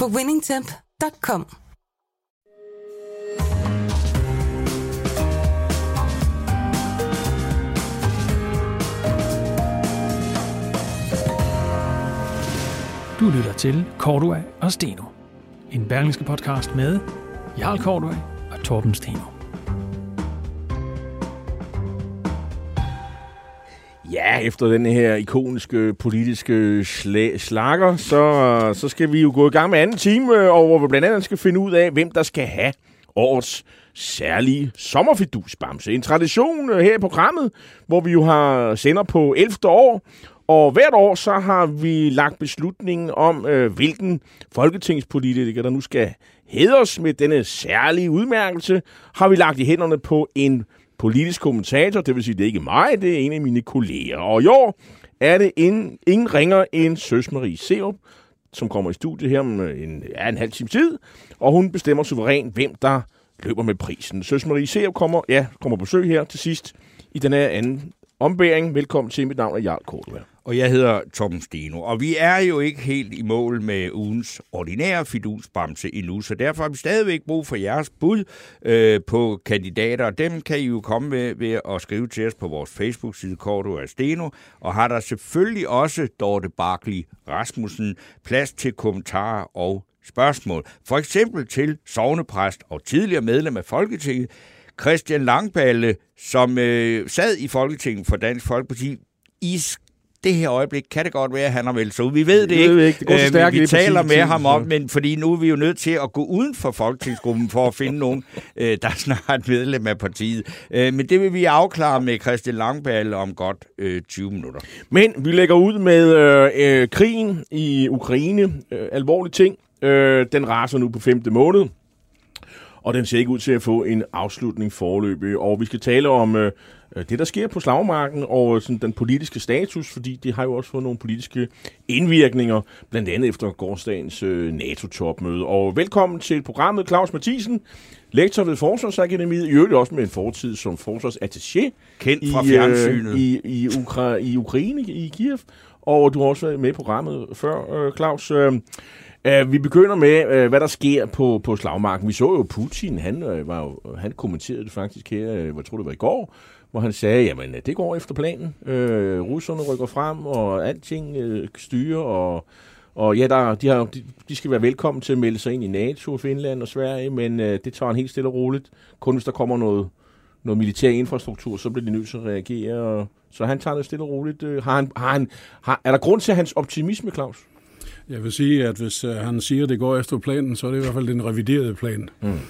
på winningtemp.com. Du lytter til Cordua og Steno. En berlingske podcast med Jarl Cordua og Torben Steno. Ja, efter den her ikoniske politiske sla- slakker, så, så skal vi jo gå i gang med anden time, øh, og hvor vi blandt andet skal finde ud af, hvem der skal have årets særlige sommerfidusbamse. En tradition øh, her i programmet, hvor vi jo har sender på 11. år, og hvert år så har vi lagt beslutningen om, øh, hvilken folketingspolitiker, der nu skal hædres med denne særlige udmærkelse, har vi lagt i hænderne på en politisk kommentator, det vil sige, det er ikke mig, det er en af mine kolleger. Og i år er det en, ingen ringer end Søs Marie Seup, som kommer i studiet her om øh, en, ja, en halv time tid, og hun bestemmer suverænt, hvem der løber med prisen. Søs Marie Seup kommer, ja, kommer på besøg her til sidst i den her anden ombæring. Velkommen til, mit navn er Jarl Kortevær. Og jeg hedder Torben Steno. Og vi er jo ikke helt i mål med ugens ordinære fidusbamse endnu, så derfor har vi stadigvæk brug for jeres bud øh, på kandidater. Dem kan I jo komme med ved at skrive til os på vores Facebook-side Korto og Steno. Og har der selvfølgelig også Dorte Barkley Rasmussen plads til kommentarer og spørgsmål. For eksempel til sovnepræst og tidligere medlem af Folketinget, Christian Langballe, som øh, sad i Folketinget for Dansk Folkeparti. I det her øjeblik kan det godt være, at han har meldt sig ud. Vi ved det ikke. ved vi ikke. Det går så Øh, stærkt vi lige taler med tiden, ham om, så. men fordi nu er vi jo nødt til at gå uden for folketingsgruppen for at finde nogen, øh, der er snart medlem af partiet. Øh, men det vil vi afklare med Christian Langballe om godt øh, 20 minutter. Men vi lægger ud med øh, øh, krigen i Ukraine. Øh, alvorlig ting. Øh, den raser nu på femte måned. Og den ser ikke ud til at få en afslutning forløbig. Og vi skal tale om øh, det, der sker på slagmarken, og sådan, den politiske status, fordi det har jo også fået nogle politiske indvirkninger, blandt andet efter gårdsdagens øh, NATO-topmøde. Og velkommen til programmet, Claus Mathisen, lektor ved Forsvarsakademiet, i øvrigt også med en fortid som forsvarsattaché Kendt fra i, fjernsynet. Øh, i, i, Ukra- i Ukraine, i Kiev. Og du har også været med i programmet før, øh, Claus. Øh, øh, vi begynder med, uh, hvad der sker på, på slagmarken. Vi så jo Putin, han, uh, var jo, han kommenterede det faktisk her, uh, jeg tror det var i går, hvor han sagde, jamen det går efter planen. Øh, russerne rykker frem, og alting øh, styrer, og og ja, der, de, har, de, de skal være velkommen til at melde sig ind i NATO, Finland og Sverige, men øh, det tager han helt stille og roligt. Kun hvis der kommer noget, noget militær infrastruktur, så bliver de nødt til at reagere. Og, så han tager det stille og roligt. Øh, Har han, har han, har, er der grund til hans optimisme, Claus? Jeg vil sige, at hvis uh, han siger, at det går efter planen, så er det i hvert fald den reviderede plan.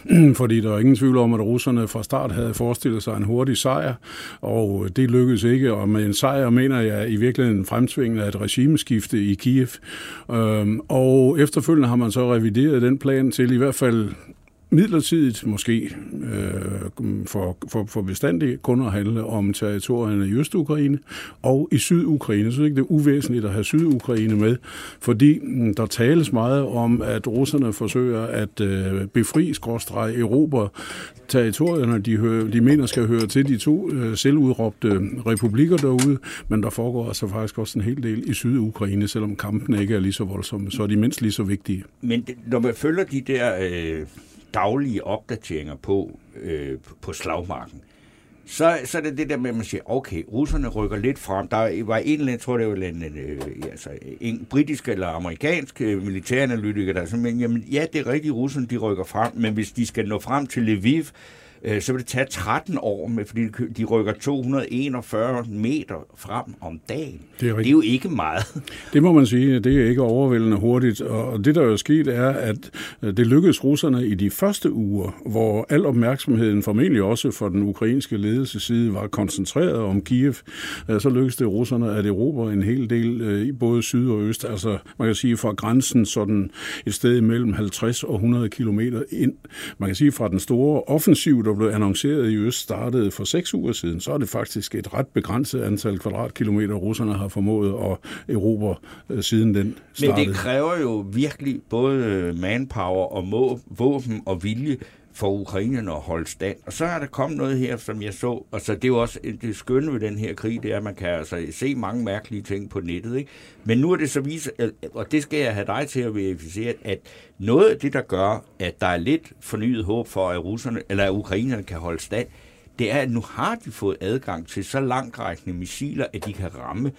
Mm. Fordi der er ingen tvivl om, at russerne fra start havde forestillet sig en hurtig sejr, og det lykkedes ikke. Og med en sejr mener jeg i virkeligheden fremtvingen af et regimeskifte i Kiev. Øhm, og efterfølgende har man så revideret den plan til i hvert fald midlertidigt måske øh, for, for, for bestandigt kun at handle om territorierne i Øst-Ukraine og i Syd-Ukraine. Så ikke det er uvæsentligt at have Syd-Ukraine med, fordi mh, der tales meget om, at russerne forsøger at øh, befri skråstreg Europa territorierne, de, hører, de mener skal høre til de to øh, selvudråbte republikker derude, men der foregår altså faktisk også en hel del i Syd-Ukraine, selvom kampene ikke er lige så voldsomme, så er de mindst lige så vigtige. Men det, når man følger de der øh, daglige opdateringer på, øh, på slagmarken, så, så er det det der med, at man siger, okay, russerne rykker lidt frem. Der var en eller anden, tror det var en, øh, altså, en britisk eller amerikansk øh, militæranalytiker, der sagde, jamen ja, det er rigtigt, russerne de rykker frem, men hvis de skal nå frem til Lviv, øh, så vil det tage 13 år, med, fordi de rykker 241 meter frem om dagen. Det er, det er jo ikke meget. Det må man sige, det er ikke overvældende hurtigt. Og det, der er sket, er, at øh, det lykkedes russerne i de første uger, hvor al opmærksomheden, formentlig også for den ukrainske ledelse side, var koncentreret om Kiev. Øh, så lykkedes det russerne at erobre en hel del i både syd og øst. Altså, man kan sige fra grænsen sådan et sted mellem 50 og 100 kilometer ind. Man kan sige fra den store offensiv, der blev annonceret i øst, startede for seks uger siden, så er det faktisk et ret begrænset antal kvadratkilometer, russerne har formået at erobre øh, siden den startede. Men det kræver jo virkelig både manpower og må, våben og vilje for ukrainerne at holde stand. Og så er der kommet noget her, som jeg så, og så det er jo også det skønne ved den her krig, det er, at man kan altså se mange mærkelige ting på nettet. Ikke? Men nu er det så vist, øh, øh, og det skal jeg have dig til at verificere, at noget af det, der gør, at der er lidt fornyet håb for, at, russerne, eller at ukrainerne kan holde stand, det er, at nu har de fået adgang til så langtrækkende missiler, at de kan ramme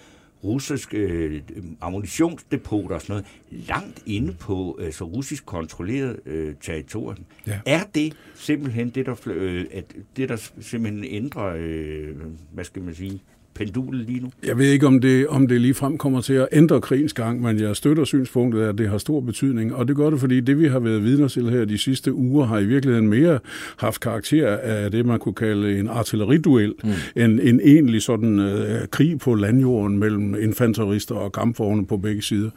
russiske øh, ammunitionsdepoter og sådan noget, langt inde på altså, russisk kontrolleret øh, territorium. Ja. Er det simpelthen det, der, øh, at det, der simpelthen ændrer, øh, hvad skal man sige, pendulet lige nu? Jeg ved ikke, om det, om det lige frem kommer til at ændre krigens gang, men jeg støtter synspunktet, at det har stor betydning. Og det gør det, fordi det, vi har været vidner til her de sidste uger, har i virkeligheden mere haft karakter af det, man kunne kalde en artilleriduel, mm. end en egentlig sådan uh, krig på landjorden mellem infanterister og kampvogne på begge sider.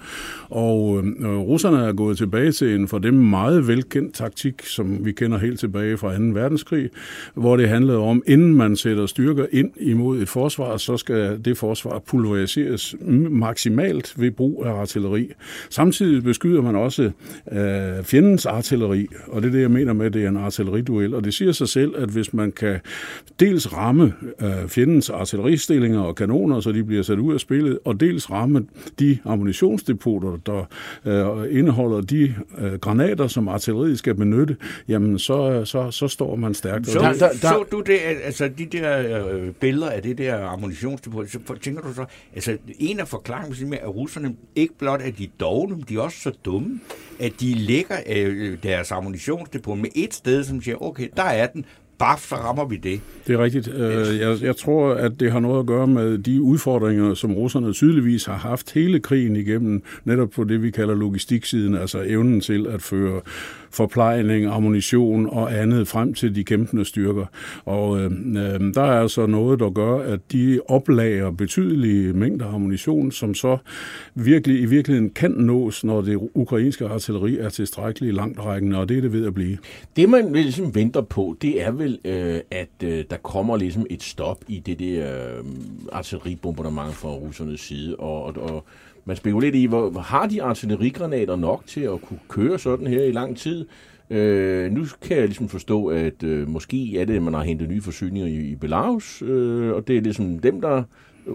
Og uh, russerne er gået tilbage til en for dem meget velkendt taktik, som vi kender helt tilbage fra 2. verdenskrig, hvor det handlede om, inden man sætter styrker ind imod et forsvar, så skal det forsvar pulveriseres maksimalt ved brug af artilleri. Samtidig beskyder man også øh, fjendens artilleri, og det er det, jeg mener med, at det er en artilleriduel. Og det siger sig selv, at hvis man kan dels ramme øh, fjendens artilleristillinger og kanoner, så de bliver sat ud af spillet, og dels ramme de ammunitionsdepoter, der øh, indeholder de øh, granater, som artilleriet skal benytte, jamen så, så, så står man stærkt. Så, der, der, der, så du det, altså de der øh, billeder af det der ammunition, ammunitionsdepot, så tænker du så, altså en af forklaringerne med, at russerne ikke blot er de dogne, de er også så dumme, at de lægger øh, deres ammunitionsdepot med et sted, som siger, okay, der er den, baf, så rammer vi det. Det er rigtigt. Øh, jeg, jeg tror, at det har noget at gøre med de udfordringer, som russerne tydeligvis har haft hele krigen igennem, netop på det, vi kalder logistiksiden, altså evnen til at føre forplejning, ammunition og andet frem til de kæmpende styrker. Og øh, øh, der er altså noget, der gør, at de oplager betydelige mængder ammunition, som så virkelig i virkeligheden kan nås, når det ukrainske artilleri er tilstrækkeligt langt rækkende, og det er det ved at blive. Det, man ligesom venter på, det er vel, øh, at øh, der kommer ligesom et stop i det der øh, artilleribombardement fra russernes side, og, og, og man spekulerer i, hvor, har de artillerigranater nok til at kunne køre sådan her i lang tid? Øh, nu kan jeg ligesom forstå, at øh, måske er det, at man har hentet nye forsyninger i, i Belarus, øh, og det er ligesom dem, der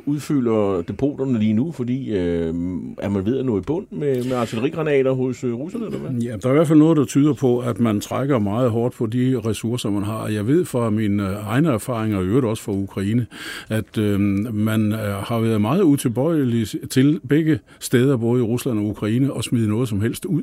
udfylder depoterne lige nu, fordi øh, er man ved at nå i bund med, med artillerigranater hos øh, russerne, eller hvad? Ja, der er i hvert fald noget, der tyder på, at man trækker meget hårdt på de ressourcer, man har. Jeg ved fra mine egne erfaringer, og øvrigt også fra Ukraine, at øh, man øh, har været meget utilbøjelig til begge steder, både i Rusland og Ukraine, at smide noget som helst ud.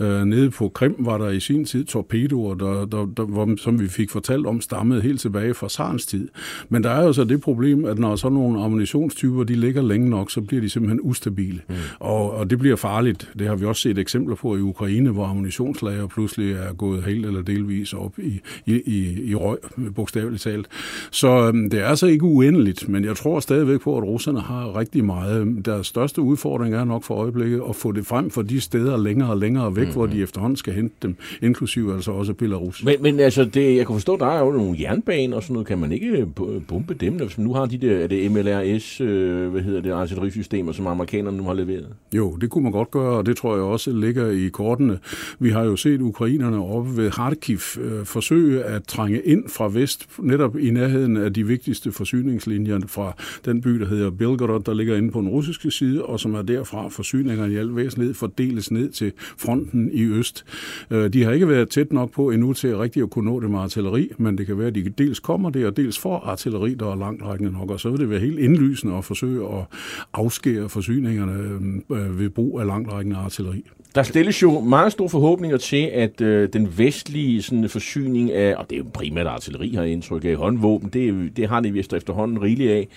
Øh, nede på Krim var der i sin tid torpedoer, der, der, der, hvor, som vi fik fortalt om, stammede helt tilbage fra Sarens tid. Men der er jo så det problem, at når sådan nogle ammunitionstyper, de ligger længe nok, så bliver de simpelthen ustabile. Mm. Og, og det bliver farligt. Det har vi også set eksempler på i Ukraine, hvor ammunitionslager pludselig er gået helt eller delvis op i, i, i, i røg, bogstaveligt talt. Så øhm, det er altså ikke uendeligt, men jeg tror stadigvæk på, at russerne har rigtig meget. Deres største udfordring er nok for øjeblikket at få det frem for de steder længere og længere væk, mm. hvor de efterhånden skal hente dem, inklusive altså også Belarus. Men, men altså, det, jeg kan forstå, der er jo nogle jernbaner og sådan noget. Kan man ikke bombe dem? Hvis man nu har de der, er det MLR DRS, øh, hvad hedder det, artillerisystemer, som amerikanerne nu har leveret? Jo, det kunne man godt gøre, og det tror jeg også ligger i kortene. Vi har jo set ukrainerne oppe ved Kharkiv øh, forsøge at trænge ind fra vest, netop i nærheden af de vigtigste forsyningslinjer fra den by, der hedder Belgorod, der ligger inde på den russiske side, og som er derfra forsyningerne i al væsentlighed fordeles ned til fronten i øst. Øh, de har ikke været tæt nok på endnu til rigtig at kunne nå det med artilleri, men det kan være, at de dels kommer det, og dels får artilleri, der er langt rækkende nok, og så vil det være helt indlysende at forsøge at afskære forsyningerne øh, øh, ved brug af langtrækkende artilleri. Der stilles jo meget store forhåbninger til, at øh, den vestlige sådan, forsyning af, og det er jo primært artilleri, har jeg indtryk af, håndvåben, det, det har de vist efterhånden rigeligt af.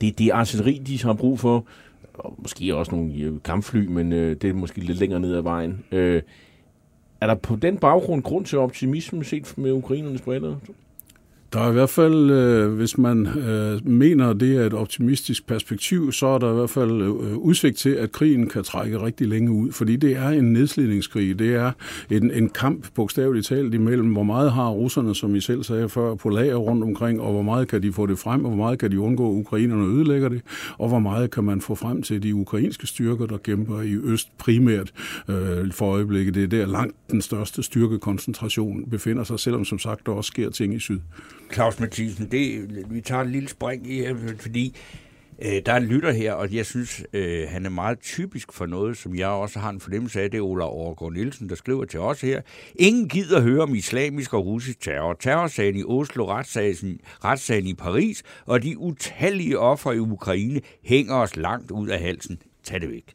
Det er det artilleri, de har brug for, og måske også nogle øh, kampfly, men øh, det er måske lidt længere ned ad vejen. Øh, er der på den baggrund grund til optimisme set med ukrainernes briller? Der er i hvert fald, øh, hvis man øh, mener, at det er et optimistisk perspektiv, så er der i hvert fald øh, udsigt til, at krigen kan trække rigtig længe ud, fordi det er en nedslidningskrig. Det er en, en kamp, bogstaveligt talt, imellem, hvor meget har russerne, som I selv sagde før, på lager rundt omkring, og hvor meget kan de få det frem, og hvor meget kan de undgå, at ukrainerne ødelægger det, og hvor meget kan man få frem til de ukrainske styrker, der kæmper i øst primært øh, for øjeblikket. Det er der langt den største styrkekoncentration befinder sig, selvom som sagt der også sker ting i syd. Claus Mathisen, det, vi tager en lille spring i her, fordi øh, der er en lytter her, og jeg synes, øh, han er meget typisk for noget, som jeg også har en fornemmelse af. Det er Ola Overgaard Nielsen, der skriver til os her. Ingen gider høre om islamisk og russisk terror. Terrorsagen i Oslo, retssagen, retssagen i Paris, og de utallige ofre i Ukraine hænger os langt ud af halsen. Tag det væk.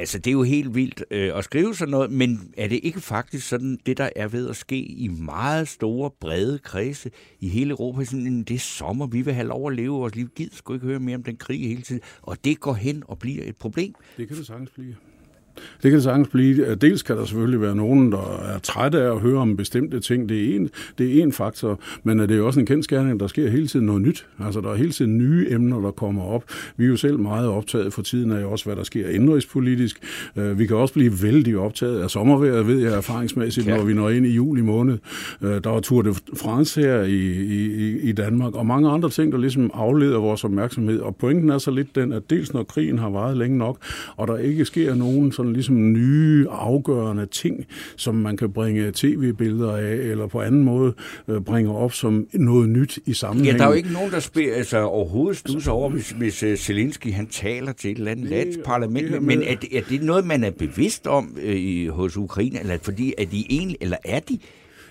Altså, det er jo helt vildt øh, at skrive sådan noget, men er det ikke faktisk sådan, det der er ved at ske i meget store, brede kredse i hele Europa, sådan, det er sommer, vi vil have lov at leve vores liv, gider sgu ikke høre mere om den krig hele tiden, og det går hen og bliver et problem. Det kan det sagtens blive. Det kan sagtens blive. Dels kan der selvfølgelig være nogen, der er trætte af at høre om bestemte ting. Det er en, det er en faktor, men det er også en kendskærning, der sker hele tiden noget nyt. Altså, der er hele tiden nye emner, der kommer op. Vi er jo selv meget optaget for tiden af også, hvad der sker indrigspolitisk. Øh, vi kan også blive vældig optaget af sommervejret, ved jeg erfaringsmæssigt, ja. når vi når ind i juli måned. Øh, der var Tour de France her i, i, i Danmark, og mange andre ting, der ligesom afleder vores opmærksomhed. Og pointen er så lidt den, at dels når krigen har varet længe nok, og der ikke sker nogen sådan ligesom nye, afgørende ting, som man kan bringe tv-billeder af, eller på anden måde øh, bringe op som noget nyt i sammenhæng. Ja, der er jo ikke nogen, der spiller, altså, overhovedet stusser over, hvis, hvis uh, Zelensky han taler til et eller andet landsparlament. Men er det, er det noget, man er bevidst om øh, hos Ukraine, eller fordi er de egentlig, eller er de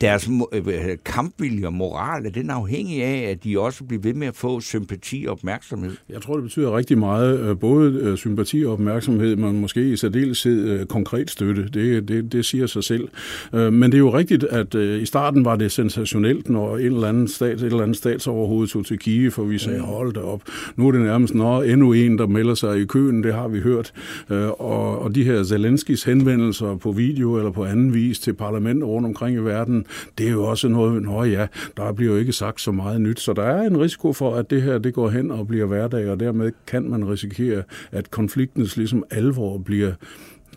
deres øh, kampvilje og moral, er den afhængig af, at de også bliver ved med at få sympati og opmærksomhed? Jeg tror, det betyder rigtig meget. Øh, både øh, sympati og opmærksomhed, men måske i særdeleshed konkret støtte. Det, det, det siger sig selv. Men det er jo rigtigt, at i starten var det sensationelt, når en eller anden stat, et eller andet statsoverhoved tog til Kiev, for vi sagde, hold da op. Nu er det nærmest nå, endnu en, der melder sig i køen, det har vi hørt. Og, og de her Zelenskis henvendelser på video eller på anden vis til parlamenter rundt omkring i verden, det er jo også noget, nå ja, der bliver jo ikke sagt så meget nyt, så der er en risiko for, at det her det går hen og bliver hverdag, og dermed kan man risikere, at konfliktens ligesom alvor bliver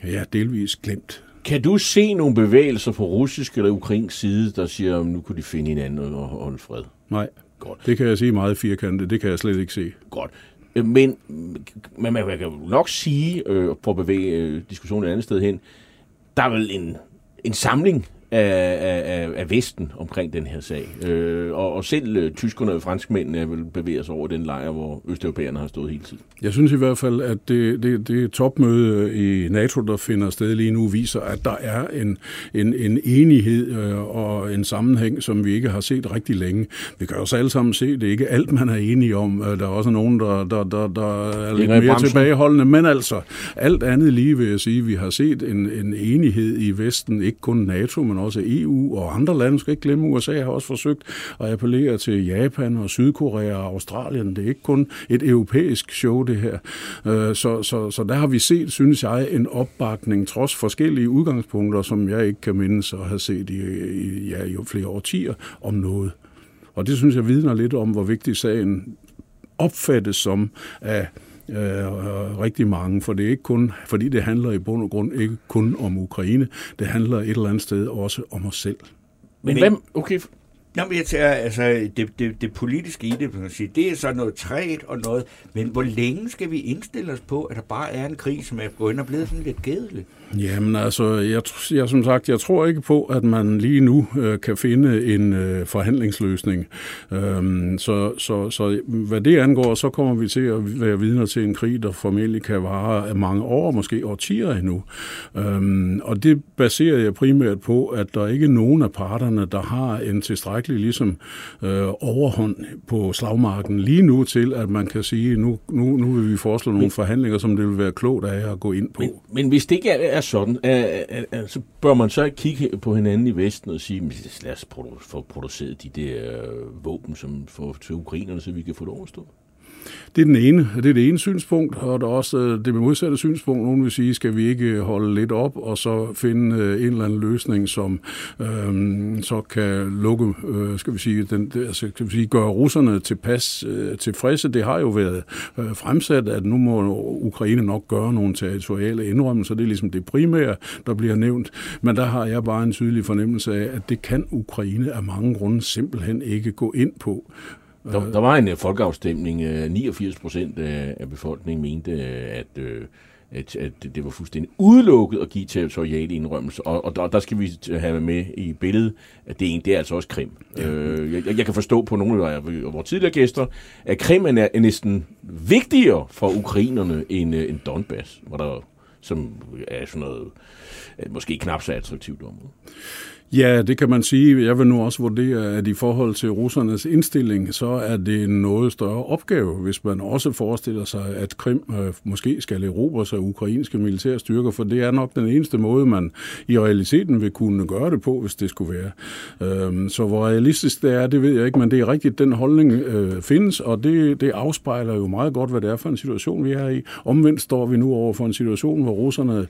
ja, delvis glemt. Kan du se nogle bevægelser på russisk eller ukrainsk side, der siger, at nu kunne de finde hinanden og holde fred? Nej, Godt. det kan jeg sige meget firkantet. Det kan jeg slet ikke se. Godt. Men, men man kan jo nok sige, øh, for at bevæge øh, diskussionen et andet sted hen, der er vel en, en samling af, af, af Vesten omkring den her sag. Øh, og, og selv øh, tyskerne og franskmændene vil bevæge sig over den lejr, hvor østeuropæerne har stået hele tiden. Jeg synes i hvert fald, at det, det, det topmøde i NATO, der finder sted lige nu, viser, at der er en, en, en enighed øh, og en sammenhæng, som vi ikke har set rigtig længe. Vi kan også alle sammen se, det er ikke alt, man er enige om. Øh, der er også nogen, der, der, der, der er lidt mere tilbageholdende. Men altså, alt andet lige vil jeg sige, vi har set en, en enighed i Vesten, ikke kun NATO, men også EU og andre lande. skal ikke glemme, USA har også forsøgt at appellere til Japan og Sydkorea og Australien. Det er ikke kun et europæisk show, det her. Øh, så, så, så der har vi set, synes jeg, en opbakning trods forskellige udgangspunkter, som jeg ikke kan mindes at have set i, i ja, i flere årtier om noget. Og det synes jeg vidner lidt om, hvor vigtig sagen opfattes som af øh, rigtig mange, for det er ikke kun, fordi det handler i bund og grund ikke kun om Ukraine, det handler et eller andet sted også om os selv. Men, Men hvem, okay, Nå, men jeg tager, altså, det, det, det politiske i det, kan man sige, det er så noget træt og noget, men hvor længe skal vi indstille os på, at der bare er en krig, som er gået ind og blevet sådan lidt kedelig? Jamen altså, jeg, jeg, som sagt, jeg tror ikke på, at man lige nu øh, kan finde en øh, forhandlingsløsning. Øhm, så, så, så hvad det angår, så kommer vi til at være vidner til en krig, der formentlig kan vare mange år, måske årtier endnu. Øhm, og det baserer jeg primært på, at der ikke er nogen af parterne, der har en tilstrækkelig ligesom øh, overhånd på slagmarken lige nu til, at man kan sige, nu, nu, nu vil vi foreslå nogle men, forhandlinger, som det vil være klogt af at gå ind på. Men, men hvis det ikke er sådan, er, så bør man så kigge på hinanden i Vesten og sige, lad os få produceret de der øh, våben som for, til ukrainerne, så vi kan få det overstået. Det er den ene. Det er det ene synspunkt, og der er også det det modsatte synspunkt. Nogen vil sige, skal vi ikke holde lidt op, og så finde øh, en eller anden løsning, som øh, så kan lukke, øh, skal vi sige, den, altså, skal vi sige, gøre russerne tilpas øh, tilfredse. Det har jo været øh, fremsat, at nu må Ukraine nok gøre nogle territoriale indrømmelser. Det er ligesom det primære, der bliver nævnt. Men der har jeg bare en tydelig fornemmelse af, at det kan Ukraine af mange grunde simpelthen ikke gå ind på. Der, der var en uh, folkeafstemning. Uh, 89 procent af, af befolkningen mente, uh, at, uh, at, at det var fuldstændig udelukket at give territoriale indrømmelser. Og, og der, der skal vi have med i billedet, at det, er, det er altså også Krim. Ja. Uh, jeg, jeg kan forstå på nogle af vores tidligere gæster, at Krim er, er næsten vigtigere for ukrainerne end, uh, end Donbass, hvor der, som er sådan noget måske knap så attraktivt område. Ja, det kan man sige. Jeg vil nu også vurdere, at i forhold til russernes indstilling, så er det en noget større opgave, hvis man også forestiller sig, at Krim øh, måske skal erobres af ukrainske militære styrker, for det er nok den eneste måde, man i realiteten vil kunne gøre det på, hvis det skulle være. Øhm, så hvor realistisk det er, det ved jeg ikke, men det er rigtigt, den holdning øh, findes, og det, det afspejler jo meget godt, hvad det er for en situation, vi er i. Omvendt står vi nu over for en situation, hvor russerne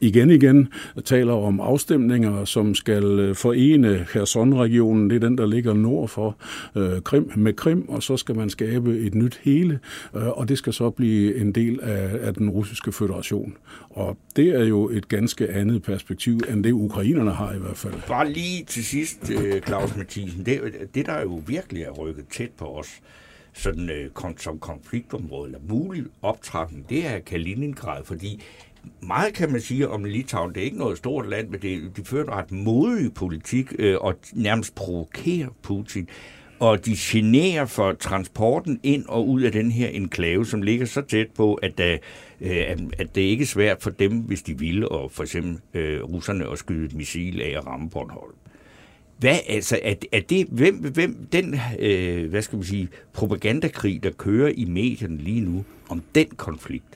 igen igen taler om afstemninger, som skal øh, forene Kherson-regionen, det er den, der ligger nord for øh, Krim, med Krim, og så skal man skabe et nyt hele, øh, og det skal så blive en del af, af den russiske føderation. Og det er jo et ganske andet perspektiv, end det ukrainerne har i hvert fald. Bare lige til sidst, øh, Claus Mathisen, det, det der jo virkelig er rykket tæt på os, sådan øh, som konfliktområde, eller mulig optrækning, det er Kaliningrad, fordi meget kan man sige om Litauen. Det er ikke noget stort land, men det, de fører en ret modig politik øh, og nærmest provokerer Putin. Og de generer for transporten ind og ud af den her enklave, som ligger så tæt på, at, der, øh, at, at det ikke er svært for dem, hvis de vil, og for eksempel øh, russerne at skyde et missil af og ramme Bornholm. Hvad, altså, er, er det, hvem, hvem den, øh, hvad skal man sige, propagandakrig, der kører i medierne lige nu, om den konflikt,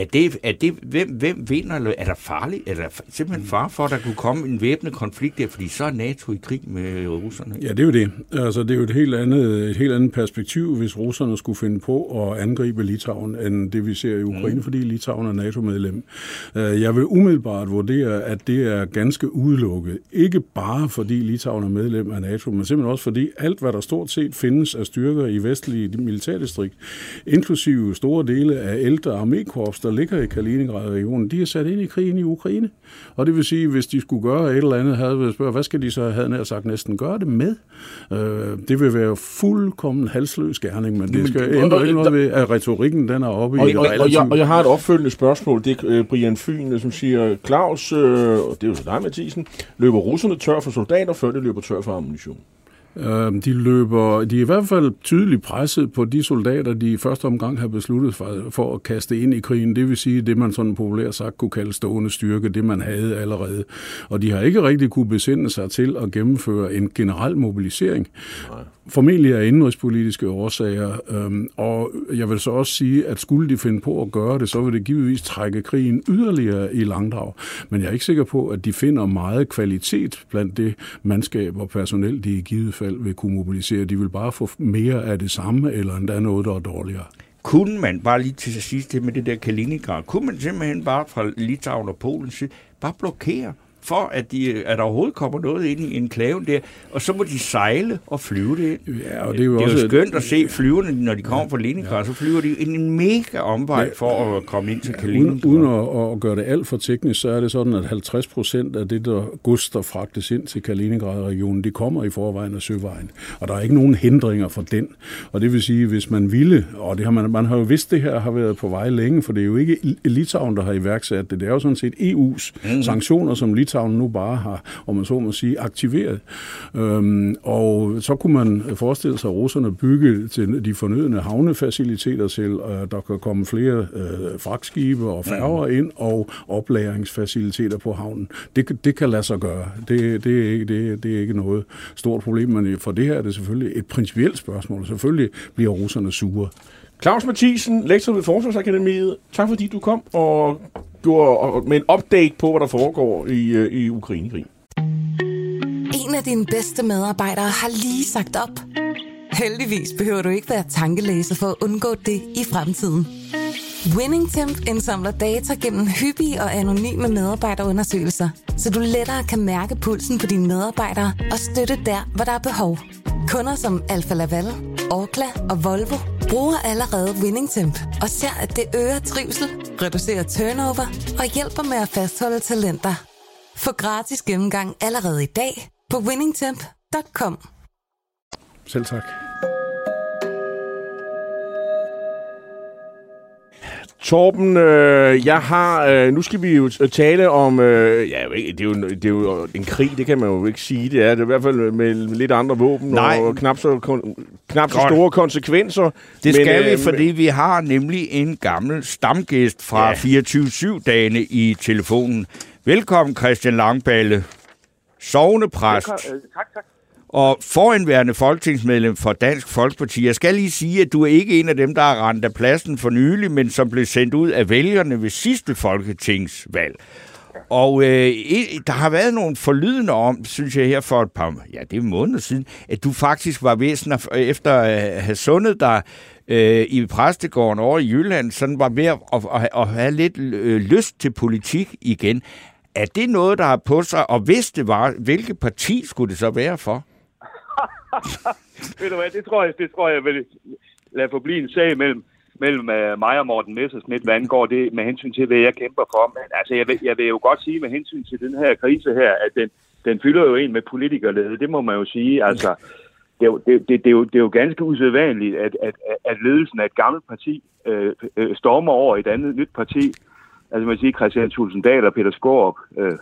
er det, er det, hvem, hvem vinder? Eller er der farligt? Er der simpelthen far for, at der kunne komme en væbnet konflikt der? Fordi så er NATO i krig med russerne. Ja, det er jo det. Altså, det er jo et helt, andet, et helt andet perspektiv, hvis russerne skulle finde på at angribe Litauen, end det vi ser i Ukraine, mm. fordi Litauen er NATO-medlem. Øh, jeg vil umiddelbart vurdere, at det er ganske udelukket. Ikke bare fordi Litauen er medlem af NATO, men simpelthen også fordi alt, hvad der stort set findes af styrker i vestlige militærdistrikt, inklusive store dele af ældre armékorps, der ligger i Kaliningrad-regionen, de er sat ind i krigen i Ukraine. Og det vil sige, hvis de skulle gøre et eller andet, havde vi spørge, hvad skal de så, havde nær sagt, næsten gøre det med? Øh, det vil være fuldkommen halsløs gerning, men det skal ændre ikke noget ved, at retorikken den er oppe og, i... Og, og, og, jeg, og jeg har et opfølgende spørgsmål. Det er uh, Brian Fyn, som siger, Claus, øh, og det er jo så dig, Mathisen, løber russerne tør for soldater, før de løber tør for ammunition? Øhm, de løber, de er i hvert fald tydeligt presset på de soldater, de i første omgang har besluttet for, for at kaste ind i krigen. Det vil sige det, man sådan populært sagt kunne kalde stående styrke, det man havde allerede. Og de har ikke rigtig kunne besinde sig til at gennemføre en generel mobilisering. Nej formentlig af indrigspolitiske årsager. Øhm, og jeg vil så også sige, at skulle de finde på at gøre det, så vil det givetvis trække krigen yderligere i langdrag. Men jeg er ikke sikker på, at de finder meget kvalitet blandt det mandskab og personel, de i givet fald vil kunne mobilisere. De vil bare få mere af det samme, eller endda noget, der er dårligere. Kunne man, bare lige til sidst det med det der Kaliningrad, kunne man simpelthen bare fra Litauen og Polen bare blokere for, at, de, at der overhovedet kommer noget ind i enklaven der, og så må de sejle og flyve det Ja, og det er jo, det er også, jo skønt at se flyverne, når de kommer fra Leningrad, ja. så flyver de en mega omvej ja, for at komme ind til Kaliningrad. Uden, uden at, at gøre det alt for teknisk, så er det sådan, at 50 procent af det, der gods, der fragtes ind til Kaliningrad-regionen, det kommer i forvejen af søvejen. Og der er ikke nogen hindringer for den. Og det vil sige, hvis man ville, og det har man, man har jo vidst, det her har været på vej længe, for det er jo ikke Litauen, der har iværksat det. Det er jo sådan set EU's mm. sanktioner, som Litauen Litauen nu bare har, om man så må sige, aktiveret. Øhm, og så kunne man forestille sig, at russerne bygge til de fornødende havnefaciliteter til, at der kan komme flere øh, fragtskibe og færger mm. ind, og oplæringsfaciliteter på havnen. Det, det kan lade sig gøre. Det, det, er ikke, det, det er ikke noget stort problem, men for det her er det selvfølgelig et principielt spørgsmål. Selvfølgelig bliver russerne sure. Claus Mathisen, lektor ved Forsvarsakademiet. Tak fordi du kom og gjorde med en update på, hvad der foregår i, øh, i Ukrainekrig. En af dine bedste medarbejdere har lige sagt op. Heldigvis behøver du ikke være tankelæser for at undgå det i fremtiden. WinningTemp indsamler data gennem hyppige og anonyme medarbejderundersøgelser, så du lettere kan mærke pulsen på dine medarbejdere og støtte der, hvor der er behov. Kunder som Alfa Laval, Orkla og Volvo bruger allerede WinningTemp og ser, at det øger trivsel, reducerer turnover og hjælper med at fastholde talenter. Få gratis gennemgang allerede i dag på winningtemp.com. Selv tak. Torben, øh, jeg har, øh, nu skal vi jo tale om, øh, ja, det er, jo, det er jo en krig, det kan man jo ikke sige, det er det er i hvert fald med lidt andre våben Nej. og knap så, kon, knap så store konsekvenser. Det men, skal øh, vi, fordi vi har nemlig en gammel stamgæst fra ja. 24-7-dagene i telefonen. Velkommen, Christian Langballe, sovnepræst. Velkommen. Tak, tak og foranværende folketingsmedlem for Dansk Folkeparti. Jeg skal lige sige, at du er ikke en af dem, der har rendt af pladsen for nylig, men som blev sendt ud af vælgerne ved sidste folketingsvalg. Og øh, der har været nogle forlydende om, synes jeg her for et par, ja, det er måneder siden, at du faktisk var væsen efter øh, at have sundet dig øh, i præstegården over i Jylland, sådan var ved at, at, at, have lidt øh, lyst til politik igen. Er det noget, der har på sig, og hvis det var, hvilket parti skulle det så være for? Ved du hvad, det tror jeg, det tror jeg vil lade forblive en sag mellem, mellem uh, mig og Morten Messersmith, hvad angår det med hensyn til, hvad jeg kæmper for. Men altså, jeg vil, jeg vil jo godt sige med hensyn til den her krise her, at den, den fylder jo en med politikerlede. Det må man jo sige. Altså, det er jo, det, det, det er jo, det er jo ganske usædvanligt, at, at, at ledelsen af et gammelt parti øh, øh, stormer over et andet nyt parti. Altså man siger, Christian Tulsendal og Peter Skorup, øh,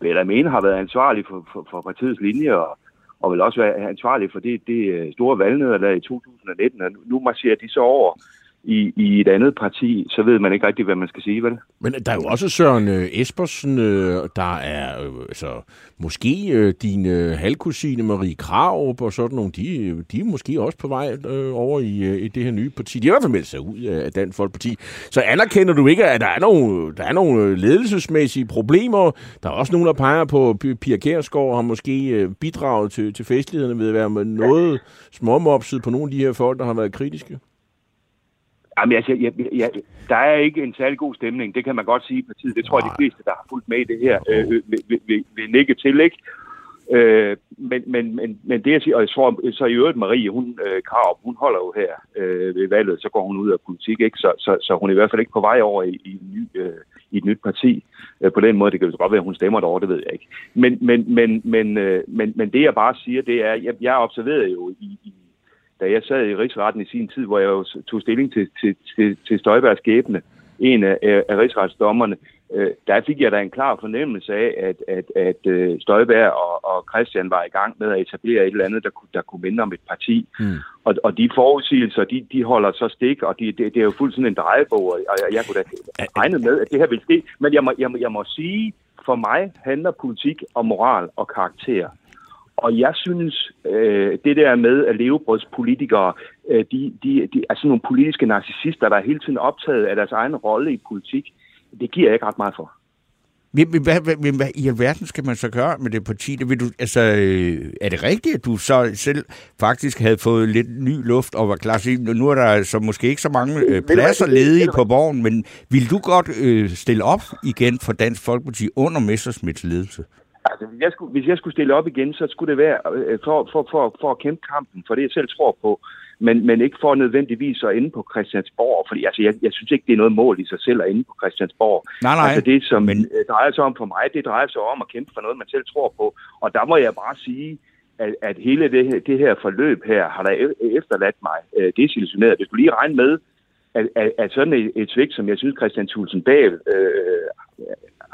vil jeg mene, har været ansvarlig for, for, for partiets linje, og, og vil også være ansvarlig for det, det øh, store store valgnederlag i 2019. Og nu marcherer de så over i, i et andet parti, så ved man ikke rigtig, hvad man skal sige, vel? Men der er jo også Søren øh, Espersen, øh, der er øh, altså, måske øh, din øh, halvkusine Marie Krav og sådan nogle, de, øh, de er måske også på vej øh, over i, øh, i det her nye parti. De har i hvert fald meldt sig ud af Dansk Folkeparti. Så anerkender du ikke, at der er nogle, der er nogle øh, ledelsesmæssige problemer? Der er også nogen, der peger på, Pia Kærsgaard har måske øh, bidraget til, til festlighederne ved at være med noget småmopset på nogle af de her folk, der har været kritiske. Jamen, altså, jeg, jeg, der er ikke en særlig god stemning. Det kan man godt sige i partiet. Det tror jeg, de fleste, der har fulgt med i det her, øh, vil, vil, vil, vil nikke til, ikke? Øh, men, men, men, men det jeg siger, og jeg tror, så i øvrigt Marie, hun, øh, Krav, hun holder jo her øh, ved valget, så går hun ud af politik, ikke? Så, så, så hun er i hvert fald ikke på vej over i, i, ny, øh, i et nyt parti. Øh, på den måde, det kan jo godt være, at hun stemmer derovre, det ved jeg ikke. Men, men, men, men, øh, men, men det jeg bare siger, det er, jeg, jeg observerede jo i, i da jeg sad i rigsretten i sin tid, hvor jeg jo tog stilling til, til, til, til Støjbergs skæbne, en af, af rigsretsdommerne, øh, der fik jeg da en klar fornemmelse af, at, at, at øh, Støjberg og, og Christian var i gang med at etablere et eller andet, der, der kunne minde om et parti. Mm. Og, og de forudsigelser, de, de holder så stik, og de, det, det er jo fuldstændig en drejebog, og jeg, jeg kunne da regne med, at det her vil ske. Men jeg må, jeg, må, jeg må sige, for mig handler politik om moral og karakter. Og jeg synes, øh, det der med at levebrødspolitikere, øh, de, de, de er sådan nogle politiske narcissister, der er hele tiden optaget af deres egen rolle i politik, det giver jeg ikke ret meget for. Men, hvad, hvad, hvad i alverden skal man så gøre med det parti? Det vil du, altså, øh, er det rigtigt, at du så selv faktisk havde fået lidt ny luft og var klar til, nu er der så måske ikke så mange øh, pladser ledige på borgen, men vil du godt øh, stille op igen for Dansk Folkeparti under Messersmiths ledelse? Altså, hvis jeg, skulle, hvis jeg skulle stille op igen, så skulle det være øh, for, for, for, for at kæmpe kampen for det, jeg selv tror på, men, men ikke for nødvendigvis at ende på Christiansborg, fordi altså, jeg, jeg synes ikke, det er noget mål i sig selv at ende på Christiansborg. Nej, nej. Altså, det, som men... Øh, drejer sig om for mig, det drejer sig om at kæmpe for noget, man selv tror på, og der må jeg bare sige, at, at hele det her, det her forløb her har der efterladt mig øh, desillusioneret. Hvis du lige regner med, at, at, at sådan et, et svigt, som jeg synes, Christian Thulsen Dahl øh,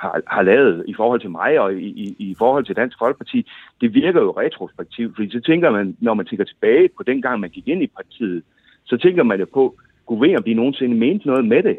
har, har lavet i forhold til mig og i, i, i forhold til Dansk Folkeparti, det virker jo retrospektivt, fordi så tænker man, når man tænker tilbage på den gang, man gik ind i partiet, så tænker man jo på, gud ved, om de nogensinde mente noget med det.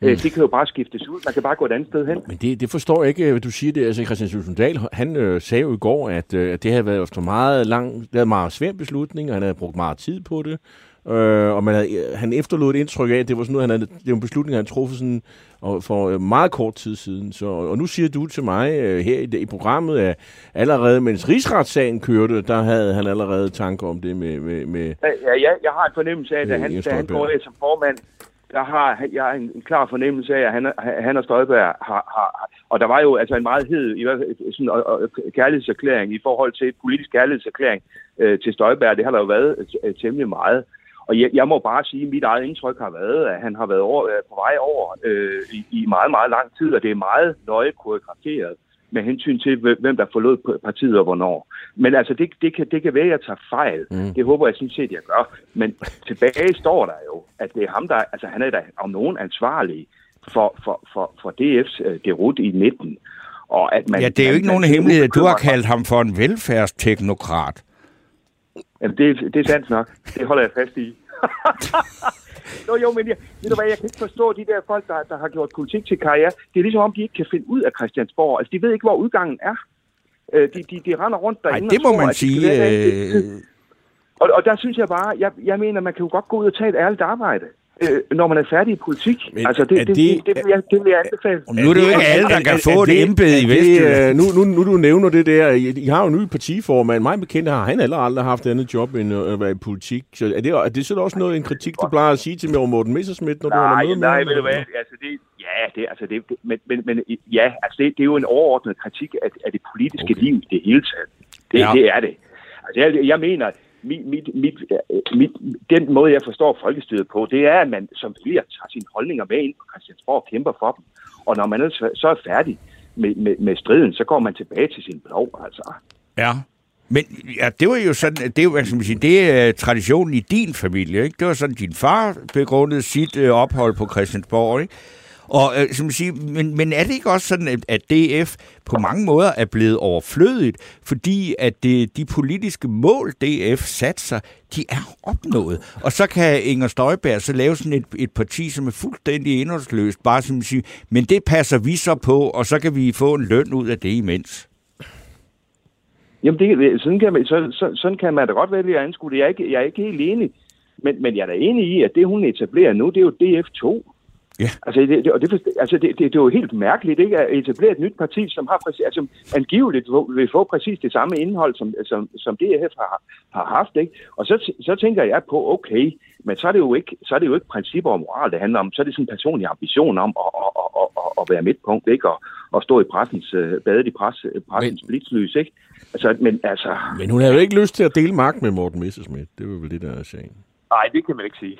Mm. Det kan jo bare skiftes ud. Man kan bare gå et andet sted hen. Men det, det forstår jeg ikke, hvad du siger det. Altså, Christian Tulsendal, han øh, sagde jo i går, at øh, det havde været efter meget lang, det meget svær beslutning, og han havde brugt meget tid på det. Øh, og man havde, han efterlod et indtryk af, at det var sådan noget, han havde, det var en beslutning, han truffet sådan, og for øh, meget kort tid siden. Så, og nu siger du til mig øh, her i, i programmet, at allerede mens rigsretssagen kørte, der havde han allerede tanker om det med... med, med ja, ja, jeg har en fornemmelse af, at han, da han går som formand, der har jeg har en, en klar fornemmelse af, at han, han og Støjberg har, har, og der var jo altså en meget hed i hvert fald, sådan, og, og, kærlighedserklæring i forhold til et politisk kærlighedserklæring øh, til Støjberg. Det har der jo været øh, temmelig meget. Og jeg, jeg må bare sige, at mit eget indtryk har været, at han har været over, øh, på vej over øh, i, i meget, meget lang tid, og det er meget nøje koreograferet med hensyn til, hvem der forlod partiet og hvornår. Men altså, det, det, kan, det kan være, at jeg tager fejl. Mm. Det håber jeg sådan set, jeg gør. Men tilbage står der jo, at det er ham, der... Altså, han er da om nogen ansvarlig for, for, for, for DF's uh, derut i 19. Og at man, ja, det er jo ikke man, nogen hemmelighed, at du har kaldt ham for en velfærdsteknokrat. Jamen, det, det er sandt nok. Det holder jeg fast i. Nå jo, men jeg, ved du hvad, jeg kan ikke forstå de der folk, der, der har gjort politik til karriere. Det er ligesom om, de ikke kan finde ud af Christiansborg. Altså, de ved ikke, hvor udgangen er. Øh, de, de, de render rundt derinde Ej, det må tror, man sige. De øh... og, og der synes jeg bare, jeg, jeg mener, man kan jo godt gå ud og tage et ærligt arbejde øh, når man er færdig i politik. Men altså, det, det, det, det, det, vil jeg, det vil jeg anbefale. Nu er det jo ikke alle, der kan få et embede i Vestjylland. Nu, nu, nu du nævner det der, I, I har jo en ny partiformand. Mig bekendt har han heller aldrig haft andet job end at være i politik. Så er det, er det så også noget, en kritik, du plejer at sige til mig Morten Messersmith, når nej, du har med? Nej, ved du hvad, altså det, ja, det, altså det, det men, men, men ja, altså det, det er jo en overordnet kritik af, af det politiske okay. liv i det hele taget. Det, ja. det er det. Altså jeg, jeg mener, mit, mit, mit, øh, mit, den måde, jeg forstår folkestyret på, det er, at man som vælger tager sine holdninger med ind på Christiansborg og kæmper for dem. Og når man så er færdig med, med, med striden, så går man tilbage til sin blog, altså. Ja, men ja, det var jo sådan, det er, skal man sige, det er øh, traditionen i din familie, ikke? Det var sådan, din far begrundede sit øh, ophold på Christiansborg, ikke? Og, øh, som siger, men, men er det ikke også sådan, at DF på mange måder er blevet overflødigt, fordi at det, de politiske mål, DF satser, de er opnået. Og så kan Inger Støjberg så lave sådan et, et parti, som er fuldstændig indholdsløst, bare som siger, men det passer vi så på, og så kan vi få en løn ud af det imens. Jamen, det, sådan, kan man, så, så, sådan kan man da godt vælge at anskue det. Jeg er ikke, jeg er ikke helt enig. Men, men jeg er da enig i, at det, hun etablerer nu, det er jo DF2. Ja. Altså, det, det, og det, altså det, det, det er jo helt mærkeligt ikke, at etablere et nyt parti, som har præcis, altså, angiveligt vil få præcis det samme indhold, som, som, som DF har, har haft. Ikke? Og så, så tænker jeg på, okay, men så er, det jo ikke, så er det jo ikke principper og moral, det handler om. Så er det sådan en personlig ambition om at, at, at, at, at være midtpunkt, ikke? Og, og stå i pressens, uh, badet i press, pressens men, blitzlys, ikke? Altså, men, altså... Men hun havde jo ikke lyst til at dele magt med Morten Messersmith. Det var vel det, der er sagen. Nej, det kan man ikke sige.